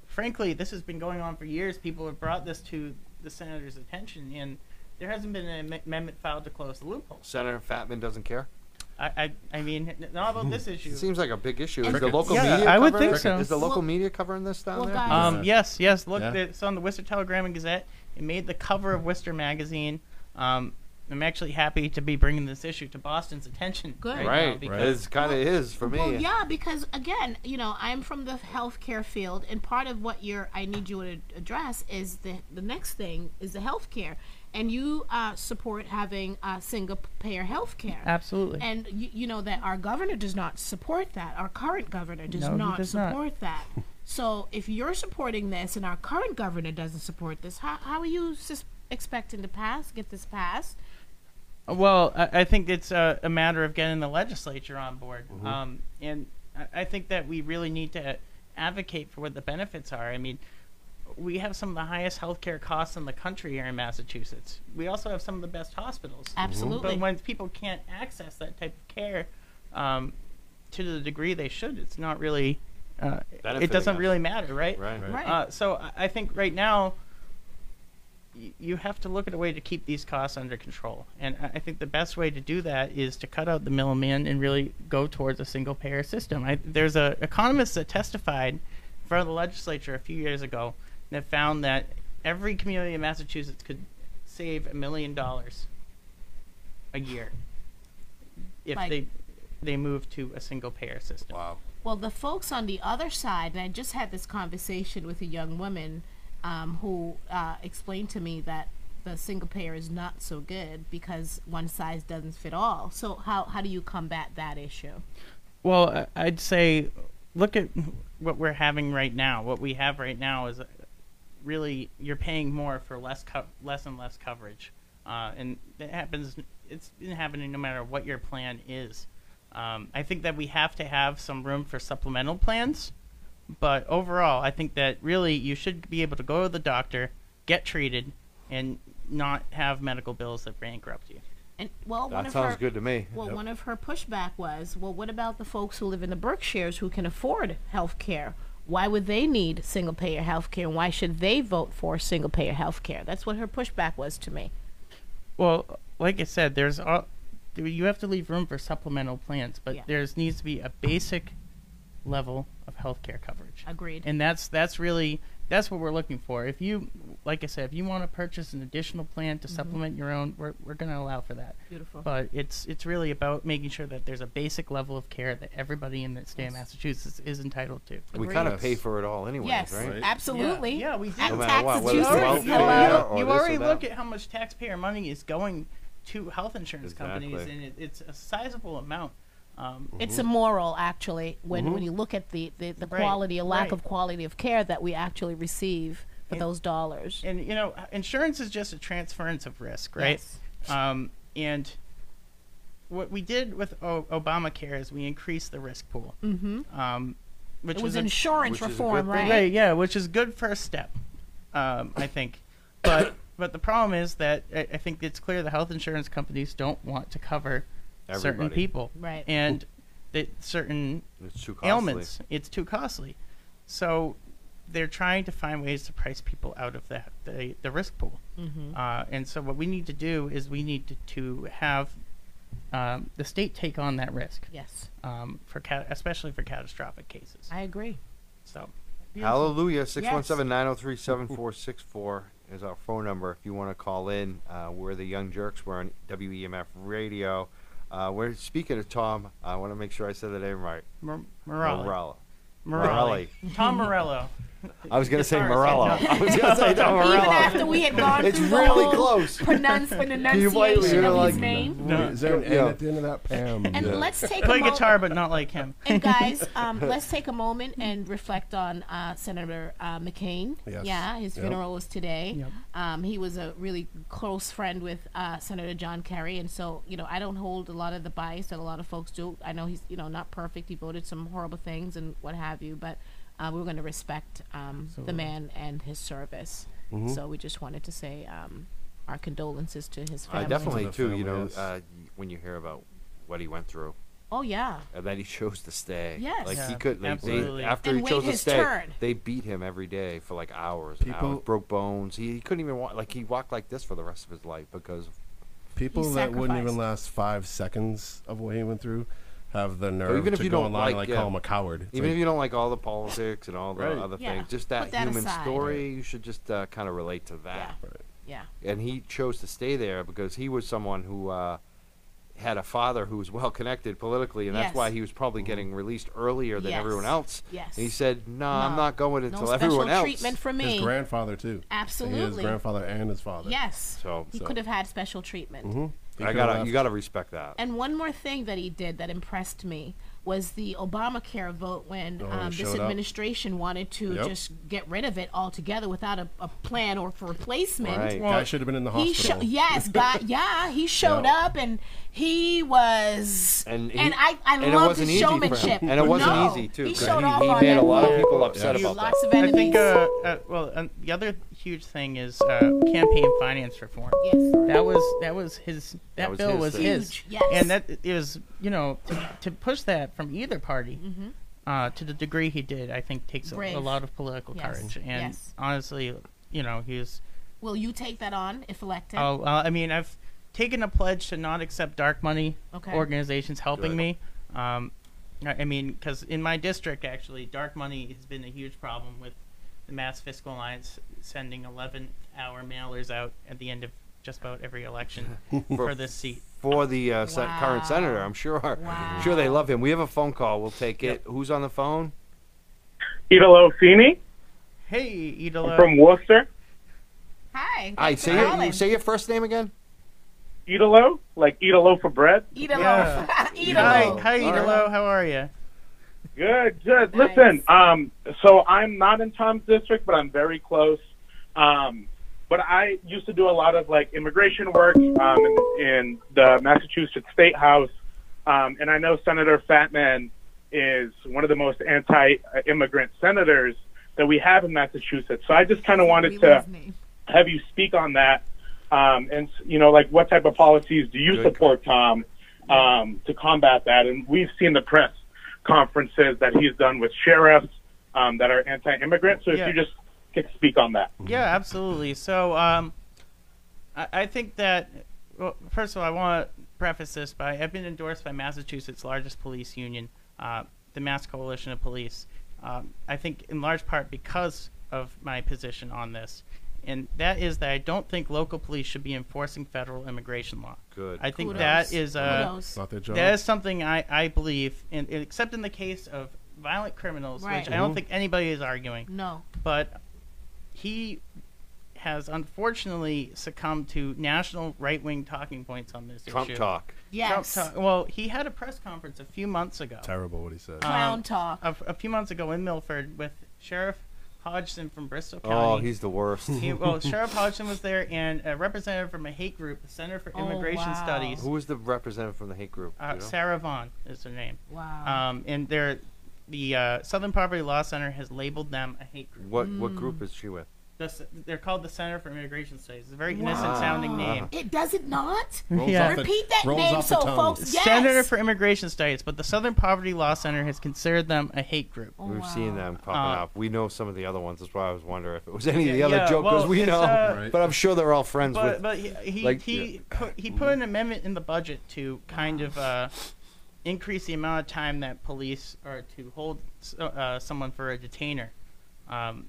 frankly, this has been going on for years. People have brought this to the senator's attention, and there hasn't been an am- amendment filed to close the loophole. Senator Fattman doesn't care. I, I, I mean, not about this issue. It seems like a big issue. Is the local Yeah, media? I would covering think it? so. Is the local Well- media covering this down well, there? guys- Um, yes, yes. Look, Yeah. it's on the Worcester Telegram and Gazette. It made the cover of Worcester magazine. Um, I'm actually happy to be bringing this issue to Boston's attention. Good. right, now right. because It's kind of is for me. Well, yeah, because again, you know, I'm from the healthcare field, and part of what you're I need you to address is the the next thing is the healthcare, and you uh, support having uh, single payer health care. Absolutely. And you, you know that our governor does not support that. Our current governor does No, not does not. support that. So if you're supporting this and our current governor doesn't support this, how, how are you sus- expecting to pass, get this passed? Well, I, I think it's a, a matter of getting the legislature on board, um, and I, I think that we really need to advocate for what the benefits are. I mean, we have some of the highest healthcare costs in the country here in Massachusetts. We also have some of the best hospitals. Absolutely. But when people can't access that type of care um, to the degree they should, it's not really. Uh, it doesn't us. really matter, right? Right. Right. Right. Uh, so I- I think right now you have to look at a way to keep these costs under control. And I I think the best way to do that is to cut out the middleman and really go towards a single payer system. I, there's an economist that testified in front of the legislature a few years ago that found that every community in Massachusetts could save a million dollars a year if Like- they they move to a single payer system. Wow. Well, the folks on the other side, and I just had this conversation with a young woman um, who uh, explained to me that the single payer is not so good because one size doesn't fit all. So how how do you combat that issue? Well, I- I'd say look at what we're having right now. What we have right now is really you're paying more for less co- less and less coverage, uh, and it happens. It's been happening no matter what your plan is. Um, I think that we have to have some room for supplemental plans, but overall, I think that really you should be able to go to the doctor, get treated, and not have medical bills that bankrupt you. And well, That one of sounds her, good to me. Well, Yep. one of her pushback was, well, what about the folks who live in the Berkshires who can afford health care? Why would they need single payer health care? And why should they vote for single payer health care? That's what her pushback was to me. Well, like I said, there's all, you have to leave room for supplemental plans, but Yeah. there's needs to be a basic level of healthcare coverage. Agreed. And that's that's really that's what we're looking for. If you, like I said, if you want to purchase an additional plan to Mhm. supplement your own, we're we're going to allow for that. Beautiful. But it's it's really about making sure that there's a basic level of care that everybody in the state of Massachusetts is entitled to. We kind of pay for it all anyway, Yes, right? absolutely. Yeah, yeah we do. At No matter what, whether it's Taxes, welfare you already- or you already look at how much taxpayer money is going to health insurance companies, and it, it's a sizable amount. Um, It's immoral, actually, when, when you look at the, the, the Right, quality, a lack right. of quality of care that we actually receive for And- those dollars. And you know, insurance is just a transference of risk, right? Yes. Um, and what we did with o- Obamacare is we increased the risk pool. Mhm. Um, which It was a- insurance Which is a good reform, thing. right? Yeah, which is a good first step, um, I think. But but the problem is that I, I think it's clear the health insurance companies don't want to cover certain Everybody. people, Right. And that certain It's too costly. ailments, it's too costly. So they're trying to find ways to price people out of that the the risk pool. Mhm. Uh, and so what we need to do is we need to, to have um, the state take on that risk. Yes. Um, for cat- especially for catastrophic cases. I agree. So. Hallelujah. Yes. 617 903 7464 is our phone number if you want to call in. Uh, we're the Young Jurks. We're on WEMF radio. Uh, we're speaking of Tom. I want to make sure I said the name right. Mor- Morelli. Morelli. Morelli. Tom Morello. I was going to say Guitarist, Morello. yeah. I was going to say Tom Even Morello. after we had gone it's through the really whole close. pronounce- Can you believe it? pronunciation of like, his name. No, is there an N Yeah. at the end of that? Pam. And Yeah. let's take Play a mo- guitar, but not like him. And guys, um, let's take a moment and reflect on uh, Senator uh, McCain. Yes. Yeah, his Yep. funeral was today. Yep. Um, he was a really close friend with uh, Senator John Kerry, and so you know I don't hold a lot of the bias that a lot of folks do. I know he's you know not perfect. He voted some horrible things and what have you, but uh, we're going to respect um, the man and his service. Mhm. So we just wanted to say um, our condolences to his family. I family. definitely, too, you know, yes. uh, when you hear about what he went through. Oh yeah. And then he chose to stay. Yes. Like he could. Like, they, absolutely. after And he chose to stay, turn. they beat him every day for like hours. and People- hours, broke bones. He, he couldn't even walk. Like he walked like this for the rest of his life because. People that wouldn't even last five seconds of what he went through have the nerve even if to you go don't online like, and like yeah. call him a coward. It's Even like, if you don't like all the politics and all the Right. other Yeah, things, just put that, that human aside. story, you should just uh, kind of relate to that. Yeah. And he chose to stay there because he was someone who uh, had a father who was well connected politically, and that's Yes. why he was probably getting released earlier than Yes. everyone else. Yes. And he said, "No, No. I'm not going No until special everyone else." treatment for me. his grandfather too. Absolutely. His grandfather and his father. Yes. So he So- could have had special treatment. He I gotta, you gotta respect that. And one more thing that he did that impressed me was the Obamacare vote when Oh, um, it this showed up. administration wanted to Yep. just get rid of it altogether without a, a plan or for replacement. Right. Guy should have been in the He hospital. sho- yes, guy, yeah, he showed Yep. up and he was And, he- I, I and it loved wasn't his easy for him. showmanship. And it wasn't No, easy too. He 'cause showed he, off he on made that a lot of people upset Yes. about Lots that. of I enemies. think, uh, uh, well, um, the other huge thing is uh, campaign finance reform. Yes. That was that was his. That, That was bill his was thing. his. Huge, yes. And that it was, you know, to, to push that from either party, Mhm. uh, to the degree he did, I think takes a, a Brave. lot of political Yes, courage. And yes. honestly, you know, he's. Will you take that on if elected? Oh, well, I mean, I've taken a pledge to not accept dark money Okay. organizations helping Good. me. Um, I I mean, because in my district, actually, dark money has been a huge problem with the Mass Fiscal Alliance sending 11 hour mailers out at the end of just about every election for, this seat. for the uh, sen- current senator. I'm sure. I'm sure they love him. We have a phone call. We'll take it. Who's on the phone? Idolo Feeney Hey, Idolo. from Worcester. Hi. I say your, say your first name again. Idolo, like eat a loaf of bread. Eat a Yeah. loaf. Eat a Hi, loaf. hi, Idolo. How are you? Good, good. Listen, um, so I'm not in Tom's district, but I'm very close. Um, but I used to do a lot of like immigration work um, in, in the Massachusetts State House, um, and I know Senator Fattman is one of the most anti-immigrant senators that we have in Massachusetts. So I just kind of wanted to have you speak on that, um, and you know, like what type of policies do you support, Tom, um, to combat that? And we've seen the press conferences that he's done with sheriffs um, that are anti-immigrant. So if Yeah. you just could speak on that. Yeah, absolutely. So, um, I, I think that, well, first of all, I want to preface this by I've been endorsed by Massachusetts' largest police union, uh, the Mass Coalition of Police. Um, I think in large part because of my position on this. And that is that I don't think local police should be enforcing federal immigration law. Good. I think Kudos. that is uh, Kudos. Not their job. that is something I, I believe, in, in- except in the case of violent criminals, Right. which I don't Mhm. think anybody is arguing. No. But he has unfortunately succumbed to national right wing talking points on this issue. Trump issue. talk. Yes. Trump talk. Well, he had a press conference a few months ago. Terrible what he said. Clown talk. A, a few months ago in Milford with Sheriff Hodgson from Bristol County. Oh, he's the worst. He, well, Sheriff Hodgson was there, and a representative from a hate group, the Center for Oh, Immigration wow. Studies. Who was the representative from the hate group? Uh, you know? Sarah Vaughn is her name. Wow. Um, and they're, the uh, Southern Poverty Law Center has labeled them a hate group. What what group is she with? The they're called the Center for Immigration Studies. It's a very innocent sounding name. It does it not? Rolls Yeah. off the- Repeat that rolls name off so folks. Yes. Center for Immigration Studies, but the Southern Poverty Law Center has considered them a hate group. We've seen them popping Uh, up. We know some of the other ones. That's why I was wondering if it was any of the other yeah, jokers well, we know. uh, Right. But I'm sure they're all friends But with. but he he, like, he, yeah. put, he put an amendment in the budget to kind of uh, increase the amount of time that police are to hold uh, someone for a detainer um,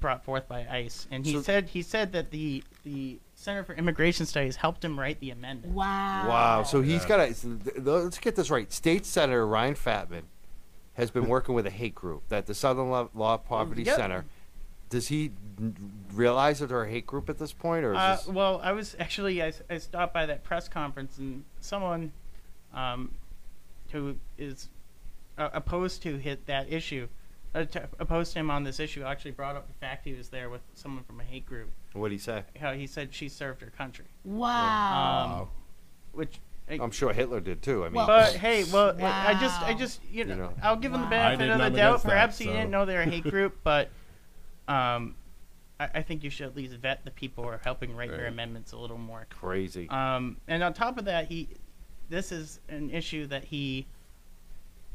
brought forth by ICE, and he So- said he said that the the Center for Immigration Studies helped him write the amendment. Wow. Wow. So he's got a. Let's get this right. State Senator Ryan Fattman has been working with a hate group that the Southern Law, Law Poverty Yep. Center. Does he n- realize that they're a hate group at this point, or is Uh, this, well, I was actually I, s- I stopped by that press conference and someone um, who is uh, opposed to hit that issue, to, opposed to him on this issue, actually brought up the fact he was there with someone from a hate group. what did he say? How he said she served her country. Wow. Um, which I'm sure Hitler did too. I mean, but hey, well, I- I just, I just, you know, You know. I'll give him the benefit of the doubt. against that, Perhaps he didn't know they're a hate group, but um, I, I think you should at least vet the people who are helping write your Right. amendments a little more. crazy. Um, and on top of that, he, this is an issue that he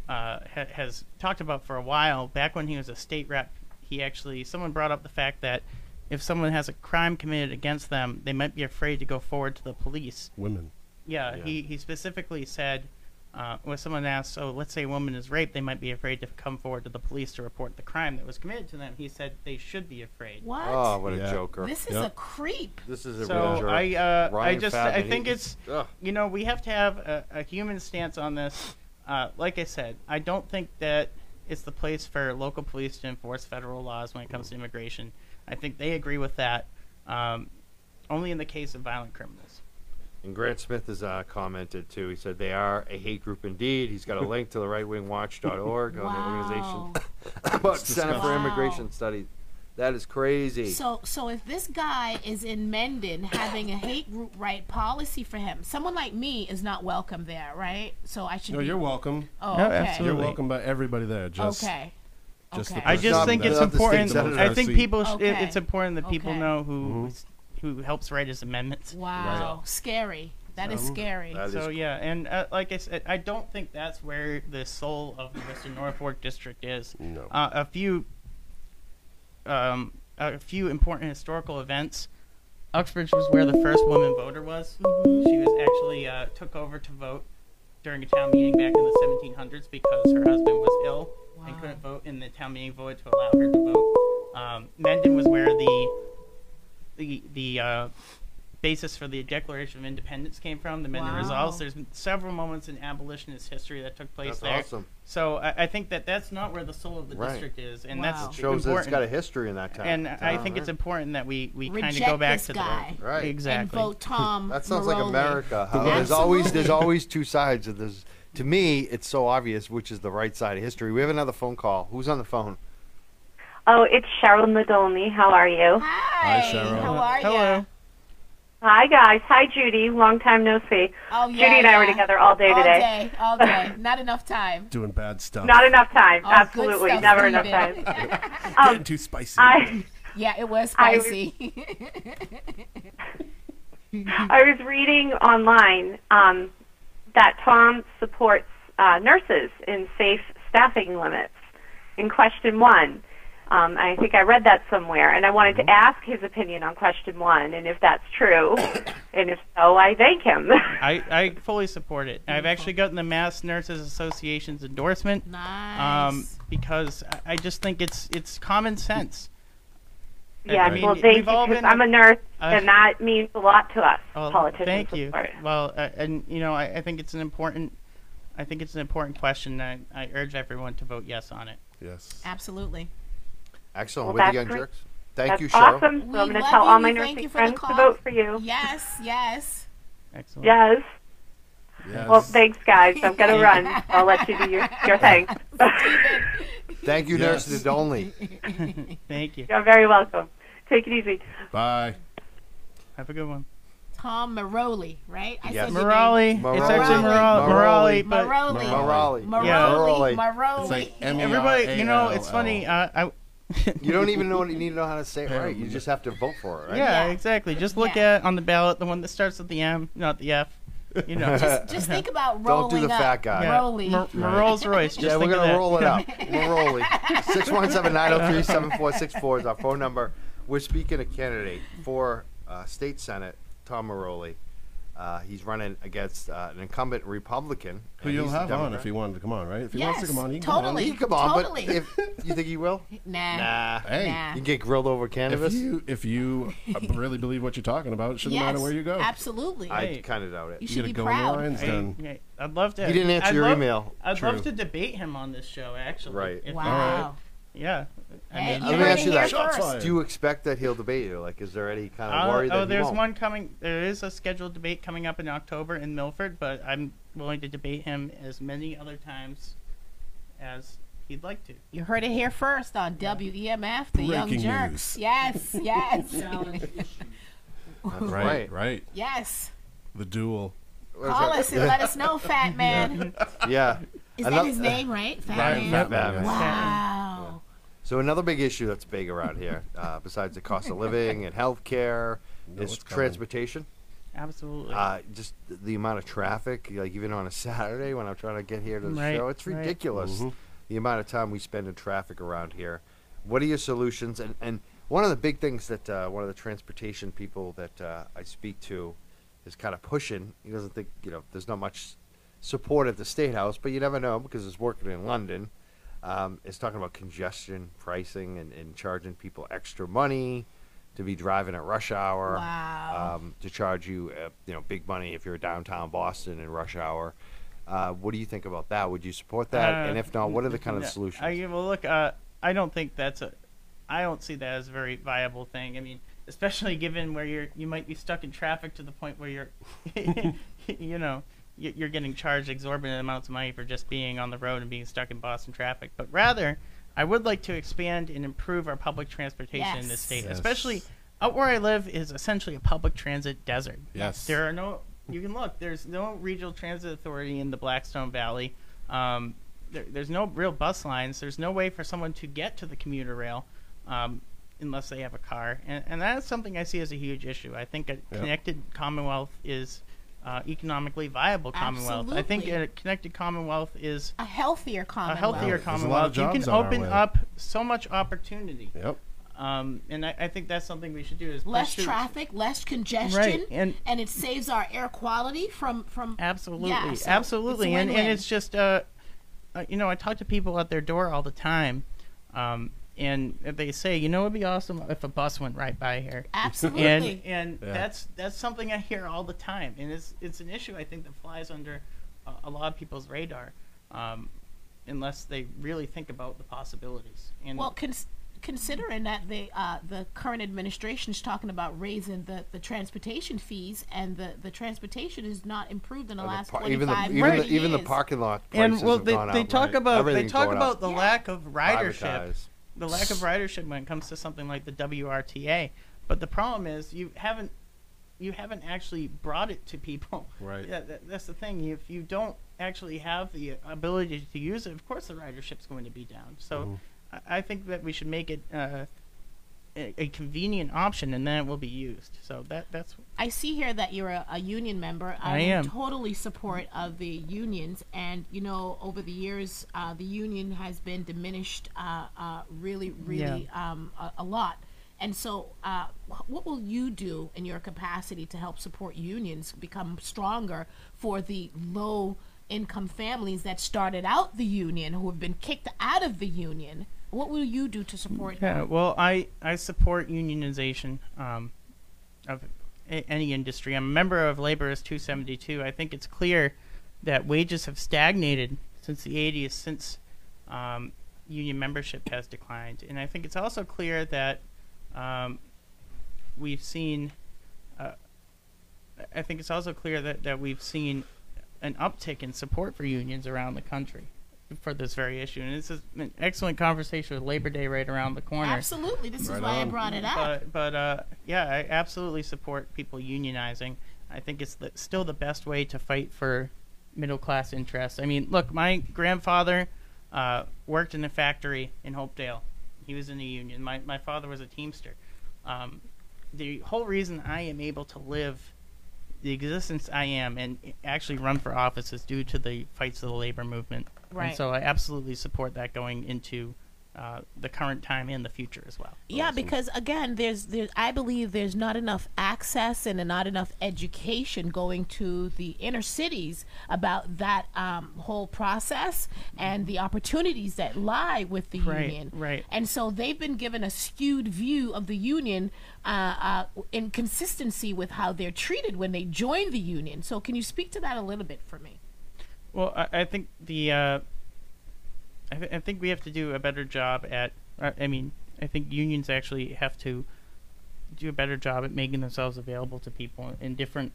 uh, ha- has talked about for a while. Back when he was a state rep, he actually someone brought up the fact that if someone has a crime committed against them, they might be afraid to go forward to the police. Women. Yeah, Yeah. he he specifically said. Uh, when someone asked, "So let's say a woman is raped, they might be afraid to come forward to the police to report the crime that was committed to them." He said they should be afraid. What? Oh, what a joker. This is a creep. This is a so real jerk. I, uh, I Ryan just, I think it's, ugh. you know, we have to have a, a human stance on this. Uh, like I said, I don't think that it's the place for local police to enforce federal laws when it comes to immigration. I think they agree with that. Um, only in the case of violent criminals. And Grant Smith has uh, commented too. He said they are a hate group indeed. He's got a link to the rightwingwatch.org on the organization about It's Center for disgusting. Immigration Studies. That is crazy. So, so if this guy is in Mendon having a hate group write policy for him, someone like me is not welcome there, right? So I should. No, be, you're welcome. Oh, No, okay. You're welcome by everybody there. Just, Okay. just the Okay. I just think it's Not the state important. I think people. Sh- it, Okay. it's important that people Okay. know who who helps write his amendments. Wow, scary. That is scary. That So is- yeah, and uh, like I said, I don't think that's where the soul of the Western Norfolk district is. No. Uh, a few, um, a few important historical events. Uxbridge was where the first woman voter was. She was actually uh, took over to vote during a town meeting back in the 1700s because her husband was ill and couldn't vote, in the town meeting voted to allow her to vote. Um, Mendon was where the the the uh, basis for the Declaration of Independence came from, the Mendon Wow. Resolves. There's been several moments in abolitionist history that took place That's there. awesome. So I, I think that that's not where the soul of the Right. district is, and Wow. that's It shows that important. it's got a history in that town. And I town, think it's important that we, we kind of go back this to that. Right. exactly. and vote Tom. That sounds like America. How there's always there's always two sides of this. To me, it's so obvious which is the right side of history. We have another phone call. Who's on the phone? Oh, it's Cheryl Nadolny. How are you? Hi, Cheryl. How are you? Hello. Hi, guys. Hi, Judy. Long time no see. Oh, yeah, Judy and I were together all day all today. day, all day. Not enough time. Doing bad stuff. Not enough time. Oh, Absolutely. stuff, Never enough Steven. time. Getting too spicy. I, Yeah, it was I was- spicy. I was reading online um, that Tom supports uh, nurses in safe staffing limits. In question one, um, I think I read that somewhere, and I wanted to ask his opinion on question one, and if that's true, and if so, I thank him. I, I fully support it. I've actually gotten the Mass Nurses Association's endorsement. Nice. Um, because I- I just think it's it's common sense. I- yeah, I mean, well, thank you, we've all because been- I'm a nurse, uh, and that means a lot to us Oh, politicians. thank you. course. Well, uh, and you know, I, I think it's an important, I think it's an important question. I, I urge everyone to vote yes on it. Yes. Absolutely. Excellent. Well, With the Young great. Jurks. Thank That's you, Cheryl. awesome. So We I'm going to love tell you. all my We thank nursing you for the friends to call. vote for you. Yes, yes. Excellent. Yes. Yes. Well, thanks, guys. I'm going to run. I'll let you do your, your thing. Thank you, Yes. Nurse Nadolny. Thank you. You're very welcome. Take it easy. Bye. Have a good one. Tom Merolli, right? I Yes. said your It's actually Merolli. Morale. Merolli. Merolli. It's like M E R everybody, you know, it's funny. Uh, I. You don't even know what you need to know how to say it right. You just have to vote for it, right? Yeah, Yeah. exactly. Just look Yeah. at on the ballot the one that starts with the M, not the F. You know. Just, just think about Don't rolling do the up. fat guy. Yeah. Rolling. Mer- Mer- Rolls Royce. Just yeah, we're think of gonna that. roll it up. We're rolling. 617-903-7464 is our phone number. We're speaking a candidate for uh, state senate, Tom Merolli. Uh, he's running against uh, an incumbent Republican. Who and you'll he's a have on Democrat. if he wanted to come on, right? If he wants to Yes, come on, he can totally. He can come on, Totally. but if you think he will, Nah. nah. Hey. Nah. You get grilled over come cannabis. If you if you uh, really believe what you're talking about, it shouldn't yes, matter where you go. Absolutely. I Hey. kind of doubt it. you You should gotta be go in the proud. lines Hey, hey, I'd love to. He didn't answer I'd your love- email. I'd True. love to debate him on this show. Actually, Right. If- Wow. Yeah. I Hey, mean, you Let me heard ask it you here that. First. fired. Do you expect that he'll debate you? Like, is there any kind of Uh, worry that oh, he there's won't? one coming. There is a scheduled debate coming up in October in Milford, but I'm willing to debate him as many other times as he'd like to. You heard it here first on WEMF, the Young Breaking Jurks. news. Yes, yes. That's Right, right. right. yes. The duel. What is Call that? us and let us know, Fat Man. Yeah. Is that Another- his name, right? Fat Right, Man. Fat Man. Man. Wow. So another big issue that's big around here, uh, besides the cost of living and health care, is transportation. Absolutely. Uh, just the amount of traffic, like even on a Saturday when I'm trying to get here to the Right, show, it's right. ridiculous. Mhm. The amount of time we spend in traffic around here. What are your solutions? And and one of the big things that uh, one of the transportation people that uh, I speak to is kind of pushing. He doesn't think you know there's not much support at the state house, but you never know because it's working in London. Um, is talking about congestion pricing and, and charging people extra money to be driving at rush hour. Wow. Um, to charge you, uh, you know, big money if you're downtown Boston in rush hour. Uh, what do you think about that? Would you support that? Uh, and if not, what are the kind of solutions? I, well, look, uh, I don't think that's a. I don't see that as a very viable thing. I mean, especially given where you're, you might be stuck in traffic to the point where you're, you know, you- you're getting charged exorbitant amounts of money for just being on the road and being stuck in Boston traffic. But rather, I would like to expand and improve our public transportation in this state, Yes. especially out where I live is essentially a public transit desert. Yes. There are no. You can look. There's no regional transit authority in the Blackstone Valley. Um, there, there's no real bus lines. There's no way for someone to get to the commuter rail um, unless they have a car, and, and that's something I see as a huge issue. I think a connected Commonwealth is uh, economically viable Commonwealth. I think a connected Commonwealth is A healthier a Commonwealth. healthier There's a lot Commonwealth. You can open up so much opportunity. Yep. Um, and I, I think that's something we should do. Is less push traffic, less congestion, Right, and- it saves our air quality from from Absolutely, Yeah, so absolutely, it's and and it's just uh, uh, you know, I talk to people at their door all the time, um, and they say, you know, it'd be awesome if a bus went right by here. Absolutely. And and Yeah. that's that's something I hear all the time, and it's it's an issue I think that flies under a, a lot of people's radar, um, unless they really think about the possibilities. And Well, cons- considering that the uh, the current administration is talking about raising the, the transportation fees, and the, the transportation is not improved in the the last par- twenty even the even years. the, even the parking lot prices and prices well, have they, gone they up, talk right? about they Everything's talk about up. the lack of ridership, Privatized. The lack of ridership when it comes to something like the WRTA. But the problem is you haven't you haven't actually brought it to people. Right. Yeah, that, that's the thing. If you don't actually have the ability to use it, of course the ridership's going to be down. So Mhm. I, I think that we should make it uh, a, a convenient option, and then it will be used. So that that's I see here that you're a, a union member. I I'm totally support of the unions, and you know, over the years, uh, the union has been diminished uh, uh, really, really um, a, a lot. And so, uh, what will you do in your capacity to help support unions become stronger for the low income families that started out the union who have been kicked out of the union? What will you do to support Yeah, them? well, I, I support unionization um, of a- any industry. I'm a member of Laborers 272. I think it's clear that wages have stagnated since the 80s, since um, union membership has declined. And I think it's also clear that um, we've seen, uh, I think it's also clear that, that we've seen an uptick in support for unions around the country for this very issue. And this is an excellent conversation with Labor Day right around the corner. Absolutely, this is Right why I brought it up. But, but uh, yeah, I absolutely support people unionizing. I think it's the, still the best way to fight for middle class interests. I mean, look, my grandfather uh, worked in a factory in Hopedale. He was in the union. My my father was a teamster. Um, the whole reason I am able to live the existence I am and actually run for office is due to the fights of the labor movement. Right. And so I absolutely support that going into uh, the current time and the future as well. Yeah, because again, there's there's I believe there's not enough access and not enough education going to the inner cities about that um, whole process and the opportunities that lie with the Right, union. right. And so they've been given a skewed view of the union uh, uh, in consistency with how they're treated when they join the union. So can you speak to that a little bit for me? Well, I, I think the uh, I, th- I think we have to do a better job at. Uh, I mean, I think unions actually have to do a better job at making themselves available to people in different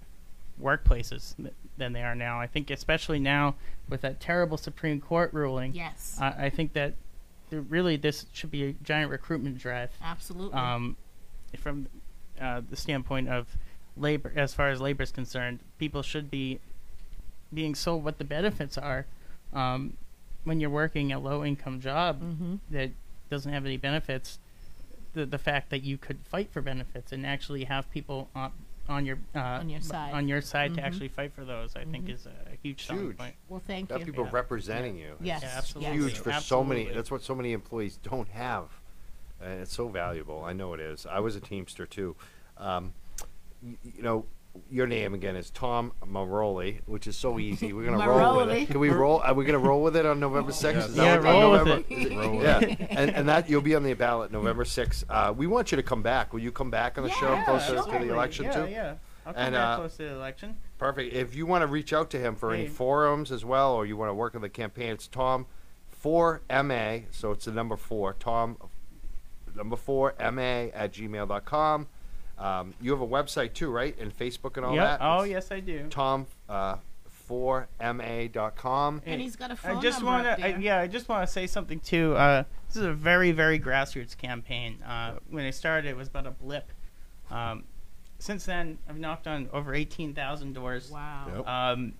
workplaces th- than they are now. I think, especially now with that terrible Supreme Court ruling. Yes. I I think that there really this should be a giant recruitment drive. Absolutely. Um, from uh, the standpoint of labor, as far as labor is concerned, people should be being sold what the benefits are um, when you're working a low income job Mhm. that doesn't have any benefits. The the fact that you could fight for benefits and actually have people on on your uh, On your side. on your side Mhm. to actually fight for those, I think Mhm. is a, a huge selling Huge. point. Well, thank Got you. people Yeah. representing you. Yes, Yeah, yes. absolutely. Huge for so many. Absolutely. That's what so many employees don't have. And it's so valuable. I know it is. I was a Teamster too. Um, y- you know, your name again is Tom Merolli, which is so easy. We're gonna roll with it. Can we roll? Are we gonna roll with it on November sixth? Yeah, roll with it. Is Yeah, and, and that you'll be on the ballot November sixth. Uh, we want you to come back. Will you come back on the show Yeah, closer to the election yeah, too? Yeah, I'll come And, back uh, close to the election. Perfect. If you want to reach out to him for any forums as well, or you want to work on the campaign, it's Tom four MA. So it's the number four, Tom number four MA at gmail.com. Um, you have a website too, right? And Facebook and all Yep. that? Oh, It's yes, I do. Tom uh, 4ma.com. And he's got a phone just number want up to, there. yeah, I just want to say something too. Uh, this is a very, very grassroots campaign. Uh, when I started, it was about a blip. Um, since then, I've knocked on over 18,000 doors. Wow. Yep. Um,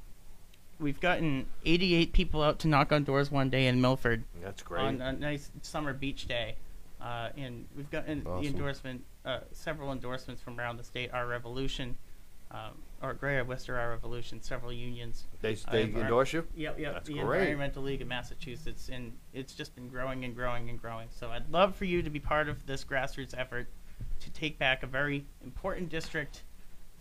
we've gotten 88 people out to knock on doors one day in Milford That's great. on a nice summer beach day. Uh, and we've gotten Awesome. the endorsement, uh, several endorsements from around the state. Our Revolution, um, or Greater Worcester Our Revolution, several unions. They, Uh, they endorse you? Yep, yep. That's the great. Environmental League of Massachusetts, and it's just been growing and growing and growing. So I'd love for you to be part of this grassroots effort to take back a very important district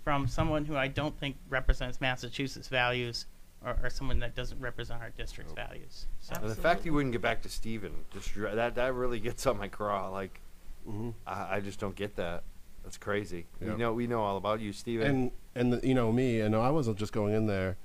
from someone who I don't think represents Massachusetts values or, or someone that doesn't represent our district's values. So the fact you wouldn't get back to Steven, just dri- that that really gets on my craw. Like, Mm-hmm. I, I just don't get that. That's crazy. Yeah. We know we know all about you, Steven. and and the, you know me, and I wasn't just going in there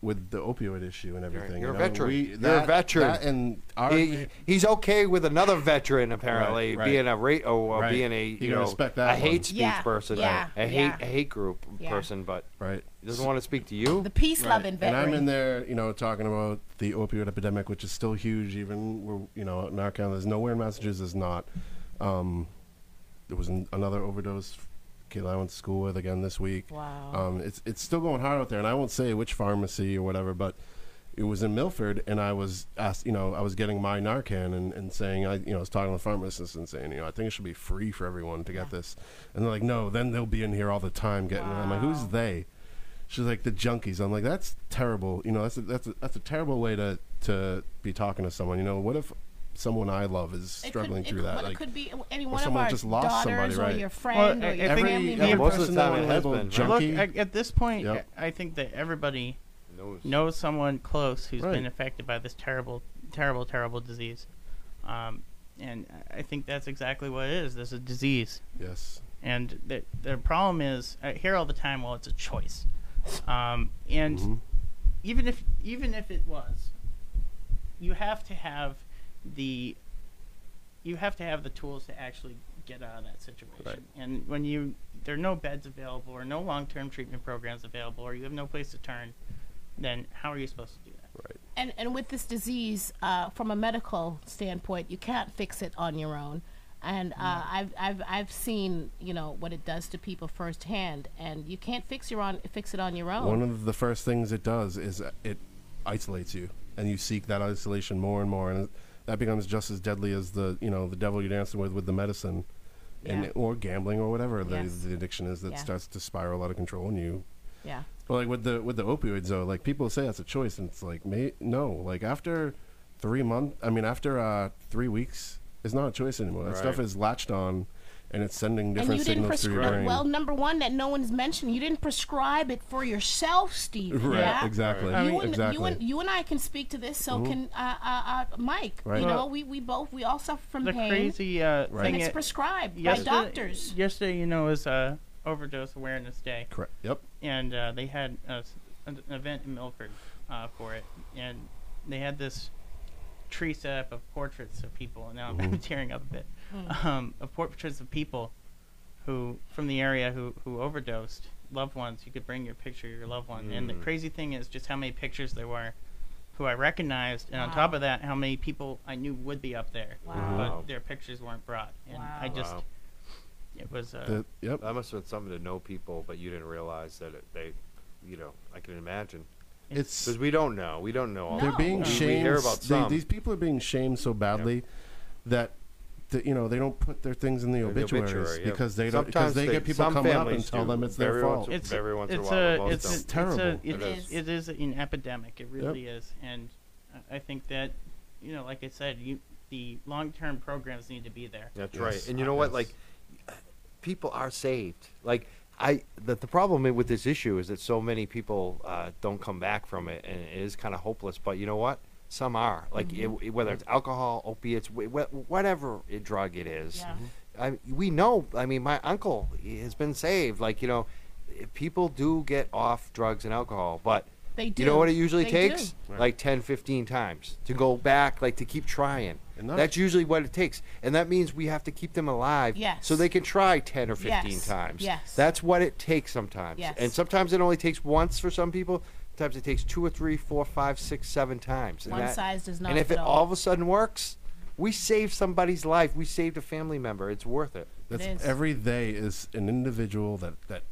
with the opioid issue and everything. You're you a know, veteran. we- You're a veteran. that and our, he, he's okay with another veteran apparently Right, right. being a rate or, or Right. being a You you know respect that a hate speech Yeah, person, yeah, a hate yeah. a hate group Yeah. person, but right. he doesn't want to speak to you. The peace loving veteran. And. I'm in there, you know, talking about the opioid epidemic, which is still huge. Even we're, you know, in our county, there's nowhere in Massachusetts there's not. Um, there was an, another overdose kid I went to school with again this week. Wow. Um, it's it's still going hard out there, and I won't say which pharmacy or whatever, but it was in Milford, and I was asked, you know, I was getting my Narcan and, and saying, I, you know, I was talking to the pharmacist and saying, you know, I think it should be free for everyone to get this, and they're like, no, then they'll be in here all the time getting it. I'm like, who's they? She's like the junkies. I'm like, that's terrible. You know, that's a, that's a, that's a terrible way to to be talking to someone. You know, what if someone I love is struggling could, through it, that? well, like, it could be any or one of someone our just lost daughters somebody, or right? your friend or your every, family every member. most person that it we has label junkie, Look, at, at this point, Yep. I I think that everybody knows, knows someone close who's Right. been affected by this terrible, terrible, terrible disease. Um, and I think that's exactly what it is. There's a disease. Yes. And the, the problem is, I hear all the time, well, it's a choice. Um, and Mhm. even if even if it was, you have to have the you have to have the tools to actually get out of that situation. Right. And when you there are no beds available or no long term treatment programs available or you have no place to turn, then how are you supposed to do that? Right. and and with this disease, uh, from a medical standpoint, you can't fix it on your own. And uh, I've I've I've seen you know what it does to people firsthand, and you can't fix your on fix it on your own. One of the first things it does is it isolates you, and you seek that isolation more and more, and it- that becomes just as deadly as the you know the devil you're dancing with with the medicine, and or gambling or whatever the, Yes. the addiction is that Yeah. starts to spiral out of control, and you. yeah. But like with the with the opioids though, like people say that's a choice, and it's like may, no, like after three months, I mean after uh, three weeks, it's not a choice anymore. That stuff is latched on, and it's sending And different you didn't signals through your prescribe. brain. Well, number one, that no one's mentioned. You didn't prescribe it for yourself, Steve. Right, Yeah? exactly. You, I mean- and, you exactly. and you and I can speak to this. So Mhm. can uh, uh, uh, Mike. Right. You know, we, we both we all suffer from the pain. crazy uh, Right. thing And it's i- prescribed by yesterday- doctors. Yesterday, you know, was uh, Overdose Awareness Day. Correct. Yep. And uh, they had a s an event in Milford uh, for it, and they had this tree set up of portraits of people. And now I'm Mhm. tearing up a bit. Mm. Um, of portraits of people who from the area who who overdosed, loved ones. You could bring your picture of your loved one. And the Mm. crazy thing is just how many pictures there were. Who I recognized, and on top of that, how many people I knew would be up there, Wow. but their pictures weren't brought. And Wow. I just, Wow. it was. Uh, The, yep. That must have been something to know people, but you didn't realize that it, they, you know, I can imagine It's because we don't know. We don't know. All they're being We- shamed. We hear about they- some. these people are being shamed so badly that, that you know they don't put their things in the The obituaries obituary, yeah. because they don't because they, they- get people some coming up and tell do. them it's their Every fault. once it's every once in a it's while, a, it's, don't. it's Terrible. A, It it is. It is an epidemic. It really is, and I- I think that you know, like I said, you the long term programs need to be there. That's Yes. right. And you know what? Like, people are saved. Like, I the, the problem with this issue is that so many people uh, don't come back from it, and it is kind of hopeless. But you know what? Some are. Like, it, it- whether it's alcohol, opiates, wh- wh- whatever drug it is. Yeah. Mm-hmm. I, we know. I mean, my uncle has been saved. Like, you know, people do get off drugs and alcohol, but They do. you know what it usually They takes? do. Like 10, 15 times to go back, like to keep trying. Enough. That's usually what it takes. And that means we have to keep them alive Yes. so they can try 10 or 15 Yes. times. Yes. That's what it takes sometimes. Yes. And sometimes it only takes once for some people. Sometimes it takes two or three, four, five, six, seven times. And One that- size does not And if fit it all. all of a sudden works, we saved somebody's life. We saved a family member. It's worth it. That's is. every day is an individual that that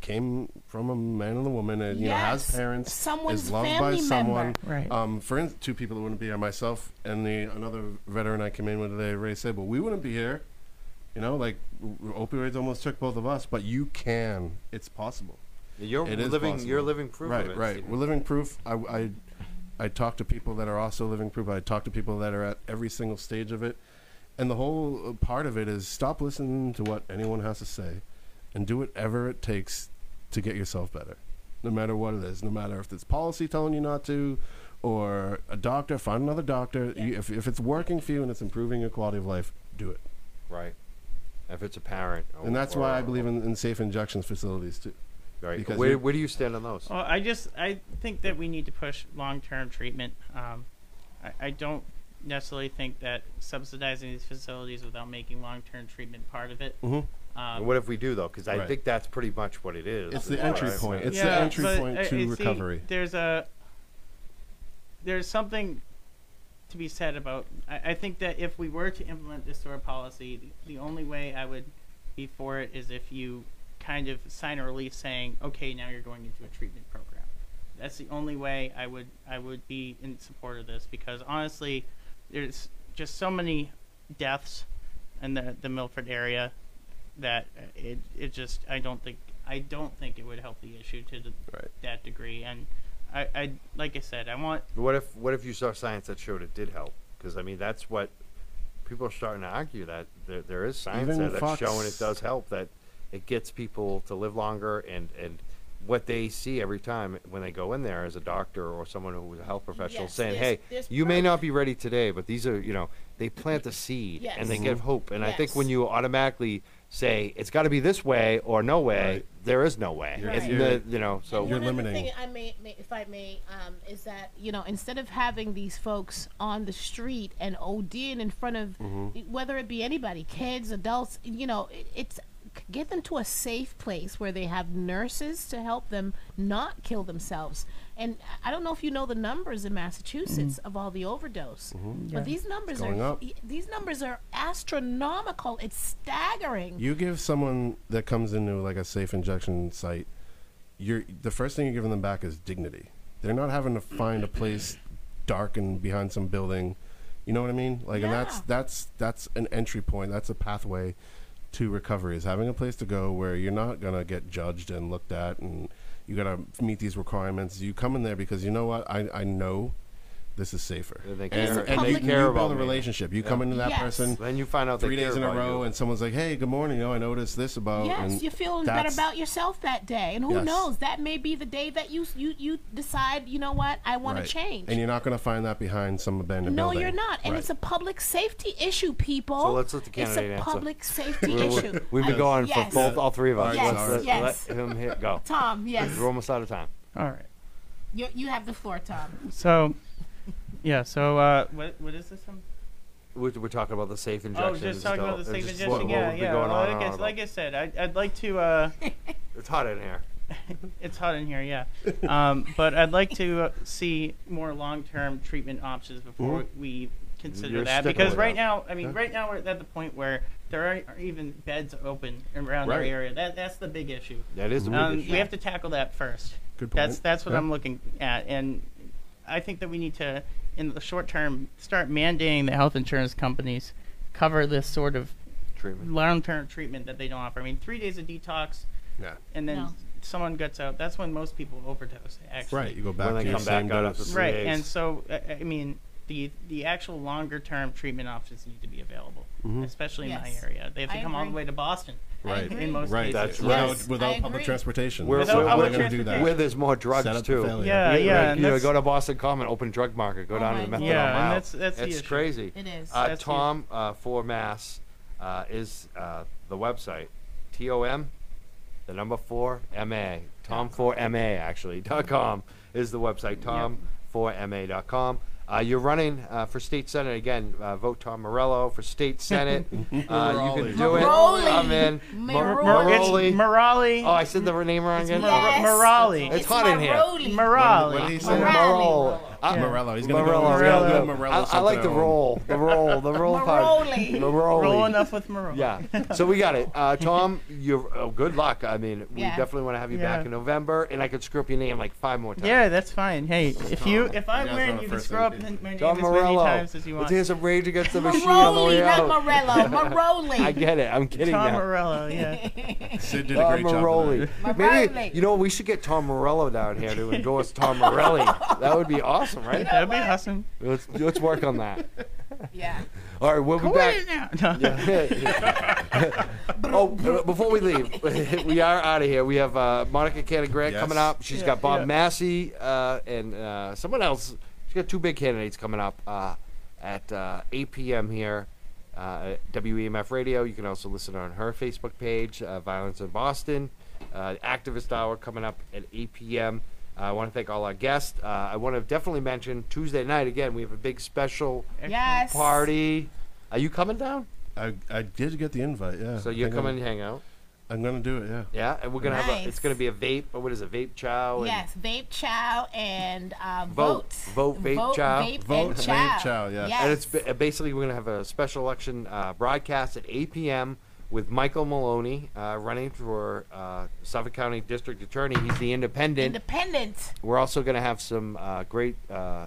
came from a man and a woman and you know has Yes. parents Someone's is loved by family someone member. Right. um for in- two people that wouldn't be here myself and the another veteran i came in with today ray said well we wouldn't be here you know like w- opioids almost took both of us but you can it's possible You're It is living. You're living proof right of it. right Stephen. we're living proof I, I i talk to people that are also living proof i talk to people that are at every single stage of it and the whole uh, part of it is stop listening to what anyone has to say and do whatever it takes to get yourself better no matter what it is, no matter if it's policy telling you not to, or a doctor, find another doctor. You, if if it's working for you and it's improving your quality of life, do it. Right. If it's a parent. and that's why I or- believe in, in safe injections facilities too. Right. Because Where, you- where do you stand on those? Well, I just I think that we need to push long-term treatment. Um, I, I don't necessarily think that subsidizing these facilities without making long-term treatment part of it. Mhm. Um, what if we do though? Because I Right. think that's pretty much what it is. It's the entry Right. point. It's the entry but point I- to I see recovery. There's a there's something to be said about. I, I think that if we were to implement this sort of policy, the, the only way I would be for it is if you kind of sign a release saying, okay, now you're going into a treatment program. That's the only way I would I would be in support of this because honestly, there's just so many deaths in the the Milford area that it it just I don't think I don't think it would help the issue to the, that degree. And I, I like I said, I want What if what if you saw science that showed it did help? Because I mean that's what people are starting to argue that there, there is science Even there that's showing it does help that it gets people to live longer and and what they see every time when they go in there as a doctor or someone who's a health professional Yes, saying, there's- "Hey, there's you may not be ready today, but these are you know they plant the seed and they Yes. give hope." And I think Yes. when you automatically say it's got to be this way or no way, there is no way. You're- It's you're- the- you know, so And one other thing I may, may if I may, um, is that you know instead of having these folks on the street and ODing in front of Mhm. whether it be anybody, kids, adults, you know, it, it's get them to a safe place where they have nurses to help them not kill themselves. And I don't know if you know the numbers in Massachusetts of all the overdose, Mhm. but these numbers are up. these numbers are astronomical. It's staggering. You give someone that comes into like a safe injection site, you're the first thing you're giving them back is dignity. They're not having to find a place dark and behind some building. You know what I mean? Like, and that's that's that's an entry point. That's a pathway to recovery. Is having a place to go where you're not gonna get judged and looked at, and you gotta meet these requirements. You come in there because you know what? I I know. This is safer, And they care- and and they you, care you about build a relationship. You Yeah. come into that Yes. person, Then you find out three days in a row, you. and someone's like, "Hey, good morning. You know, I noticed this about." Yes, and you feel better about yourself that day, and who Yes. knows? That may be the day that you you you decide. You know what? I want Right. to change. And you're not going to find that behind some abandoned no, building. you're not, and Right. it's a public safety issue, people. So let's let the candidate It's a answer. public safety We- we- issue. We've been going yes. for both, all three of us. Yes, Let's yes. let him hit go. Tom, yes. We're almost out of time. All right. You you have the floor, Tom. So, yeah. So, uh, what what is this? Um, We're, we're talking about the safe injection. oh, just talking about the safe injection. what- what Yeah, we've yeah. going Well, on like, I, like I said, I, I'd like to. Uh, It's hot in here. it's hot in here, yeah. Um, but I'd like to uh, see more long-term treatment options before we consider You're that. Because right that. now, I mean, Yeah. right now we're at the point where there aren't even beds open around our area. That that's the big issue. That is the big um, issue. We have to tackle that first. Good That's point. that's what Yeah. I'm looking at, and I think that we need to, in the short term, start mandating the health insurance companies cover this sort of treatment, long-term treatment that they don't offer. I mean, three days of detox, Yeah. and then No. someone gets out. That's when most people overdose. Actually, Right, you go back When they to your come back same out dose. after three right, days. and so I I mean, the the actual longer-term treatment options need to be available, Mhm. especially in Yes. my area. They have to I come all the agree. way to Boston. Right. In most right. cases. That's without, right. without I public agree. transportation. We're- so we're- we're we're going to do that. Where there's more drugs Set up too. the failure. Yeah, You- yeah, like, and you know, that's- go to Boston Common, open drug market, go Oh down to the methadone God. Yeah, and mile. that's- that's the it's issue. crazy. It is. Uh, That's the Tom uh, for Mass uh, is uh, the website. T O M, the number four M A. Tom for M A actually dot com is the website. Tom for M A dot com. Uh, you're running uh, for state senate again. Uh, vote Tom Morello for state senate. uh, you can do it. Merolli. I'm in. Merolli. Mar- It's Morali. Oh, I said the name wrong again. Mor- Yes. Morali. It's It's hot in here. Merolli. Morali. What did he say? Morello. I- Morello. He's going to Morello. go. He's Morello. gonna Morello I, I like the at roll. The roll. The roll part. Merolli. Merolli. Roll enough with Morali. Yeah. So we got it. Uh, Tom, you're oh, good luck. I mean, we Yeah. definitely want to have you Yeah. back in November, and I could screw up your name like five more times. Yeah, that's fine. Hey, if you if I You guys win, you can screw up my name Tom as many Morello. times as you want. Let's hear some Rage Against the Machine on the Merolli, way not. Morello. Merolli. I get it. I'm kidding Tom now. Morello, yeah. Sid did a great job. Morelli. with. Maybe you know we should get Tom Morello down here to endorse Tom Morelli. That would be awesome, right? That'd be awesome. Let's let's work on that. Yeah. All right, we'll be Go back. now. No. Yeah. oh, before we leave, we are out of here. We have uh, Monica Cannon Grant Yes. coming up. She's Yeah, got Bob yeah. Massey uh, and uh, someone else. She's got two big candidates coming up uh, at uh, 8 p.m. here uh, at WEMF Radio. You can also listen on her Facebook page, uh, Violence in Boston. Uh, Activist Hour coming up at 8 p.m. Uh, I want to thank all our guests. Uh, I want to definitely mention Tuesday night again. We have a big special Yes. party. Are you coming down? I, I did get the invite, yeah. So you're coming to hang out? I'm gonna do it, yeah. Yeah, and we're gonna have a, it's gonna be a vape. Or what is it? Vape chow. And Yes, vape chow and uh, Vote, vote. vote, vape vote, chow, vape, Vote, and vape chow. chow, yes. Yes. And it's basically we're gonna have a special election uh, broadcast at 8 p.m. with Michael Maloney uh, running for uh, Suffolk County District Attorney. He's the independent. independent. we're also gonna have some uh, great uh,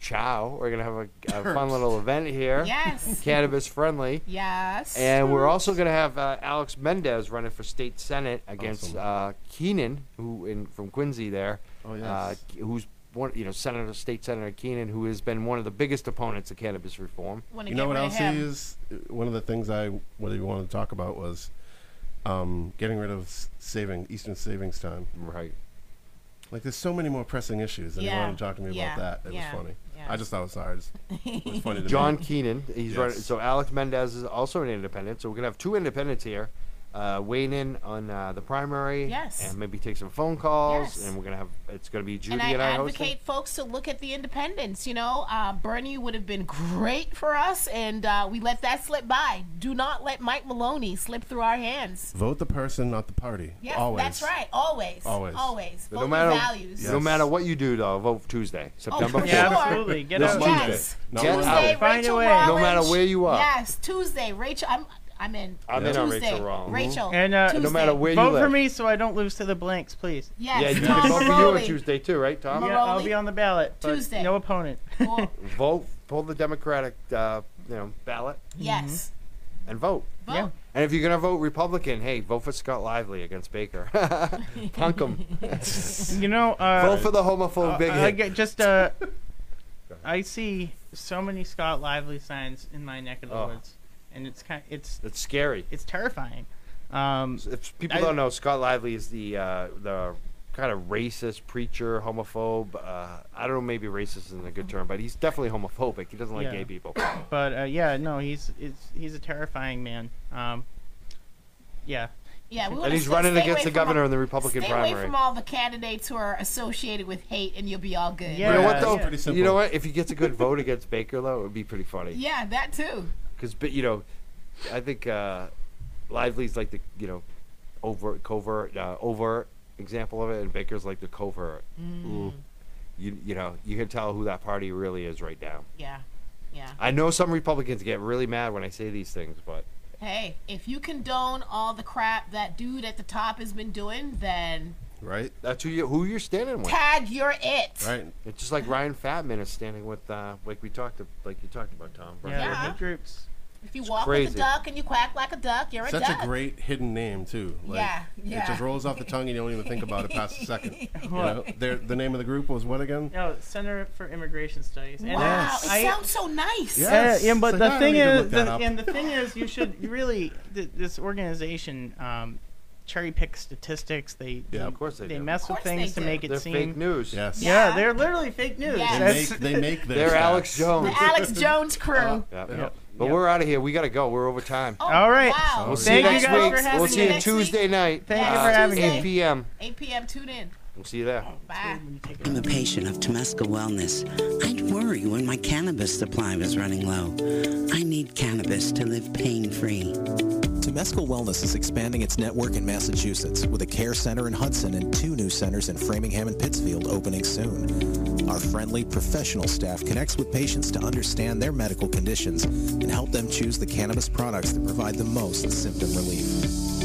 chow. We're gonna have a, a fun little event here. Yes. Cannabis friendly. Yes. And we're also going to have uh, Alex Mendez running for state senate against Awesome. uh, Keenan, who in from Quincy there, Oh, yes. uh, who's one, you know, Senator, State Senator Keenan, who has been one of the biggest opponents of cannabis reform. Wanna You get know what rid of else him. he is? One of the things I what I wanted to talk about was um, getting rid of s- saving Eastern Savings Time. Right. Like there's so many more pressing issues, and he Yeah, wanted to talk to me yeah, about that. It yeah, was funny. yeah. I just thought it was sorry. It was funny to John me. Keenan, he's Yes. running. So Alex Mendez is also an independent. So we're gonna have two independents here, uh, weighing in on uh, the primary. Yes. And maybe take some phone calls. Yes. And we're gonna have. It's gonna be Judy and I and I, hosting. advocate folks to look at the independents. You know, uh, Bernie would have been great for us, and uh, we let that slip by. Do not let Mike Maloney slip through our hands. Vote the person, not the party. Yes, Always. that's right. Always. Always. Always. Vote no matter, your values. no matter what you do, though, vote Tuesday, September for 4th. Yeah, absolutely. Get This out. Tuesday. Yes. Get Tuesday, out. Find a way. Rollins. No matter where you are. Yes, Tuesday, Rachael. I'm. I'm in. I'm in on Tuesday. Rachael Rollins. Rachael. And uh, Tuesday. No matter where you vote live. for me so I don't lose to the blanks, please. Yes, yeah, you Tom can vote for you on Merolli. Tuesday too, right, Tom? Yeah, I'll be on the ballot, but Tuesday. no opponent. Vote, pull the Democratic, uh, you know, ballot Yes. and vote. Vote. Yeah. And if you're gonna vote Republican, hey, vote for Scott Lively against Baker. Punk him. You know, uh, vote for the homophobe uh, big I hit. get just uh, I see so many Scott Lively signs in my neck of the Oh. woods, and it's kind, it's It's scary. it's terrifying. Um, If people I- don't know, Scott Lively is the uh, the kind of racist preacher, homophobe. Uh, I don't know, maybe racist isn't a good term, but he's definitely homophobic. He doesn't like Yeah. gay people. but uh, yeah, no, he's it's, he's a terrifying man. Um, yeah, Yeah, we And wanna he's stay- running stay against the from governor all- in the Republican stay primary. away from all the candidates who are associated with hate, and you'll be all good. Yeah. you know what Yeah, though? it's pretty You simple. know what? If he gets a good vote against Baker, though, it would be pretty funny. Yeah, that too. Because, you know, I think uh, Lively's like the you know overt, covert, uh, overt example of it, and Baker's like the covert. Mm. You you know you can tell who that party really is right now. Yeah, yeah. I know some Republicans get really mad when I say these things, but Hey, if you condone all the crap that dude at the top has been doing, then Right? that's who you who you're standing with. tag you're it. Right. It's just like Ryan Fattman is standing with, uh, like we talked, like you talked about Tom. yeah, Yeah. hate groups. If you walk crazy. like a duck and you quack like a duck, you're Such a duck. a great hidden name too. Like, Yeah, It just rolls off the tongue and you don't even think about it past a second. You know, their, the name of the group was what again? No, Center for Immigration Studies. And wow, Yes. it I- sounds so nice. Yes. Yeah, yeah, but It's the like, thing we could is, that the, up. and the thing is, you should really th- this organization um, cherry pick statistics. They Yeah, they, of course they do. mess Of with things to make it They're seem fake news. Yes. Yeah, Yeah. they're literally fake news. Yes. They make they make their They're stats. Alex Jones. The Alex Jones crew. Yeah, Yep. yeah. But we're out of here. We gotta go. We're over time. Oh, All right. Wow. We'll see Thank you you next guys week. for having we'll see you Next week. Tuesday night. Thank you uh, for having me. 8 p.m. 8 p.m. Tune in. We'll see you there. Bye. I'm a patient of Temescal Wellness. I'd worry when my cannabis supply was running low. I need cannabis to live pain-free. Temescal Wellness is expanding its network in Massachusetts with a care center in Hudson and two new centers in Framingham and Pittsfield opening soon. Our friendly, professional staff connects with patients to understand their medical conditions and help them choose the cannabis products that provide the most symptom relief.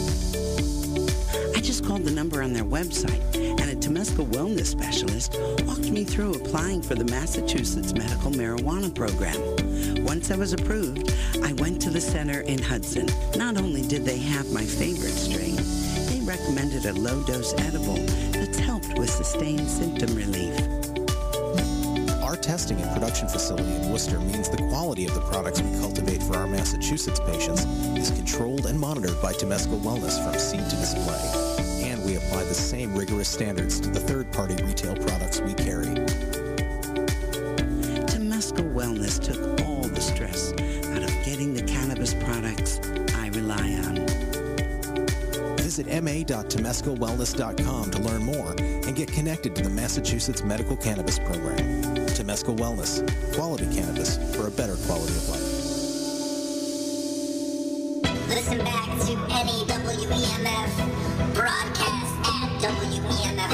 Just called the number on their website, and a Temescal wellness specialist walked me through applying for the Massachusetts Medical Marijuana Program. Once I was approved, I went to the center in Hudson. Not only did they have my favorite strain, they recommended a low-dose edible that's helped with sustained symptom relief. Our testing and production facility in Worcester means the quality of the products we cultivate for our Massachusetts patients is controlled and monitored by Temescal Wellness from seed to display. And we apply the same rigorous standards to the third-party retail products we carry. Temescal Wellness took all the stress out of getting the cannabis products I rely on. Visit ma.temescalwellness.com to learn more and get connected to the Massachusetts Medical Cannabis Program. Temescal Wellness, quality cannabis for a better quality of life. Listen back to any WEMF broadcast at WEMF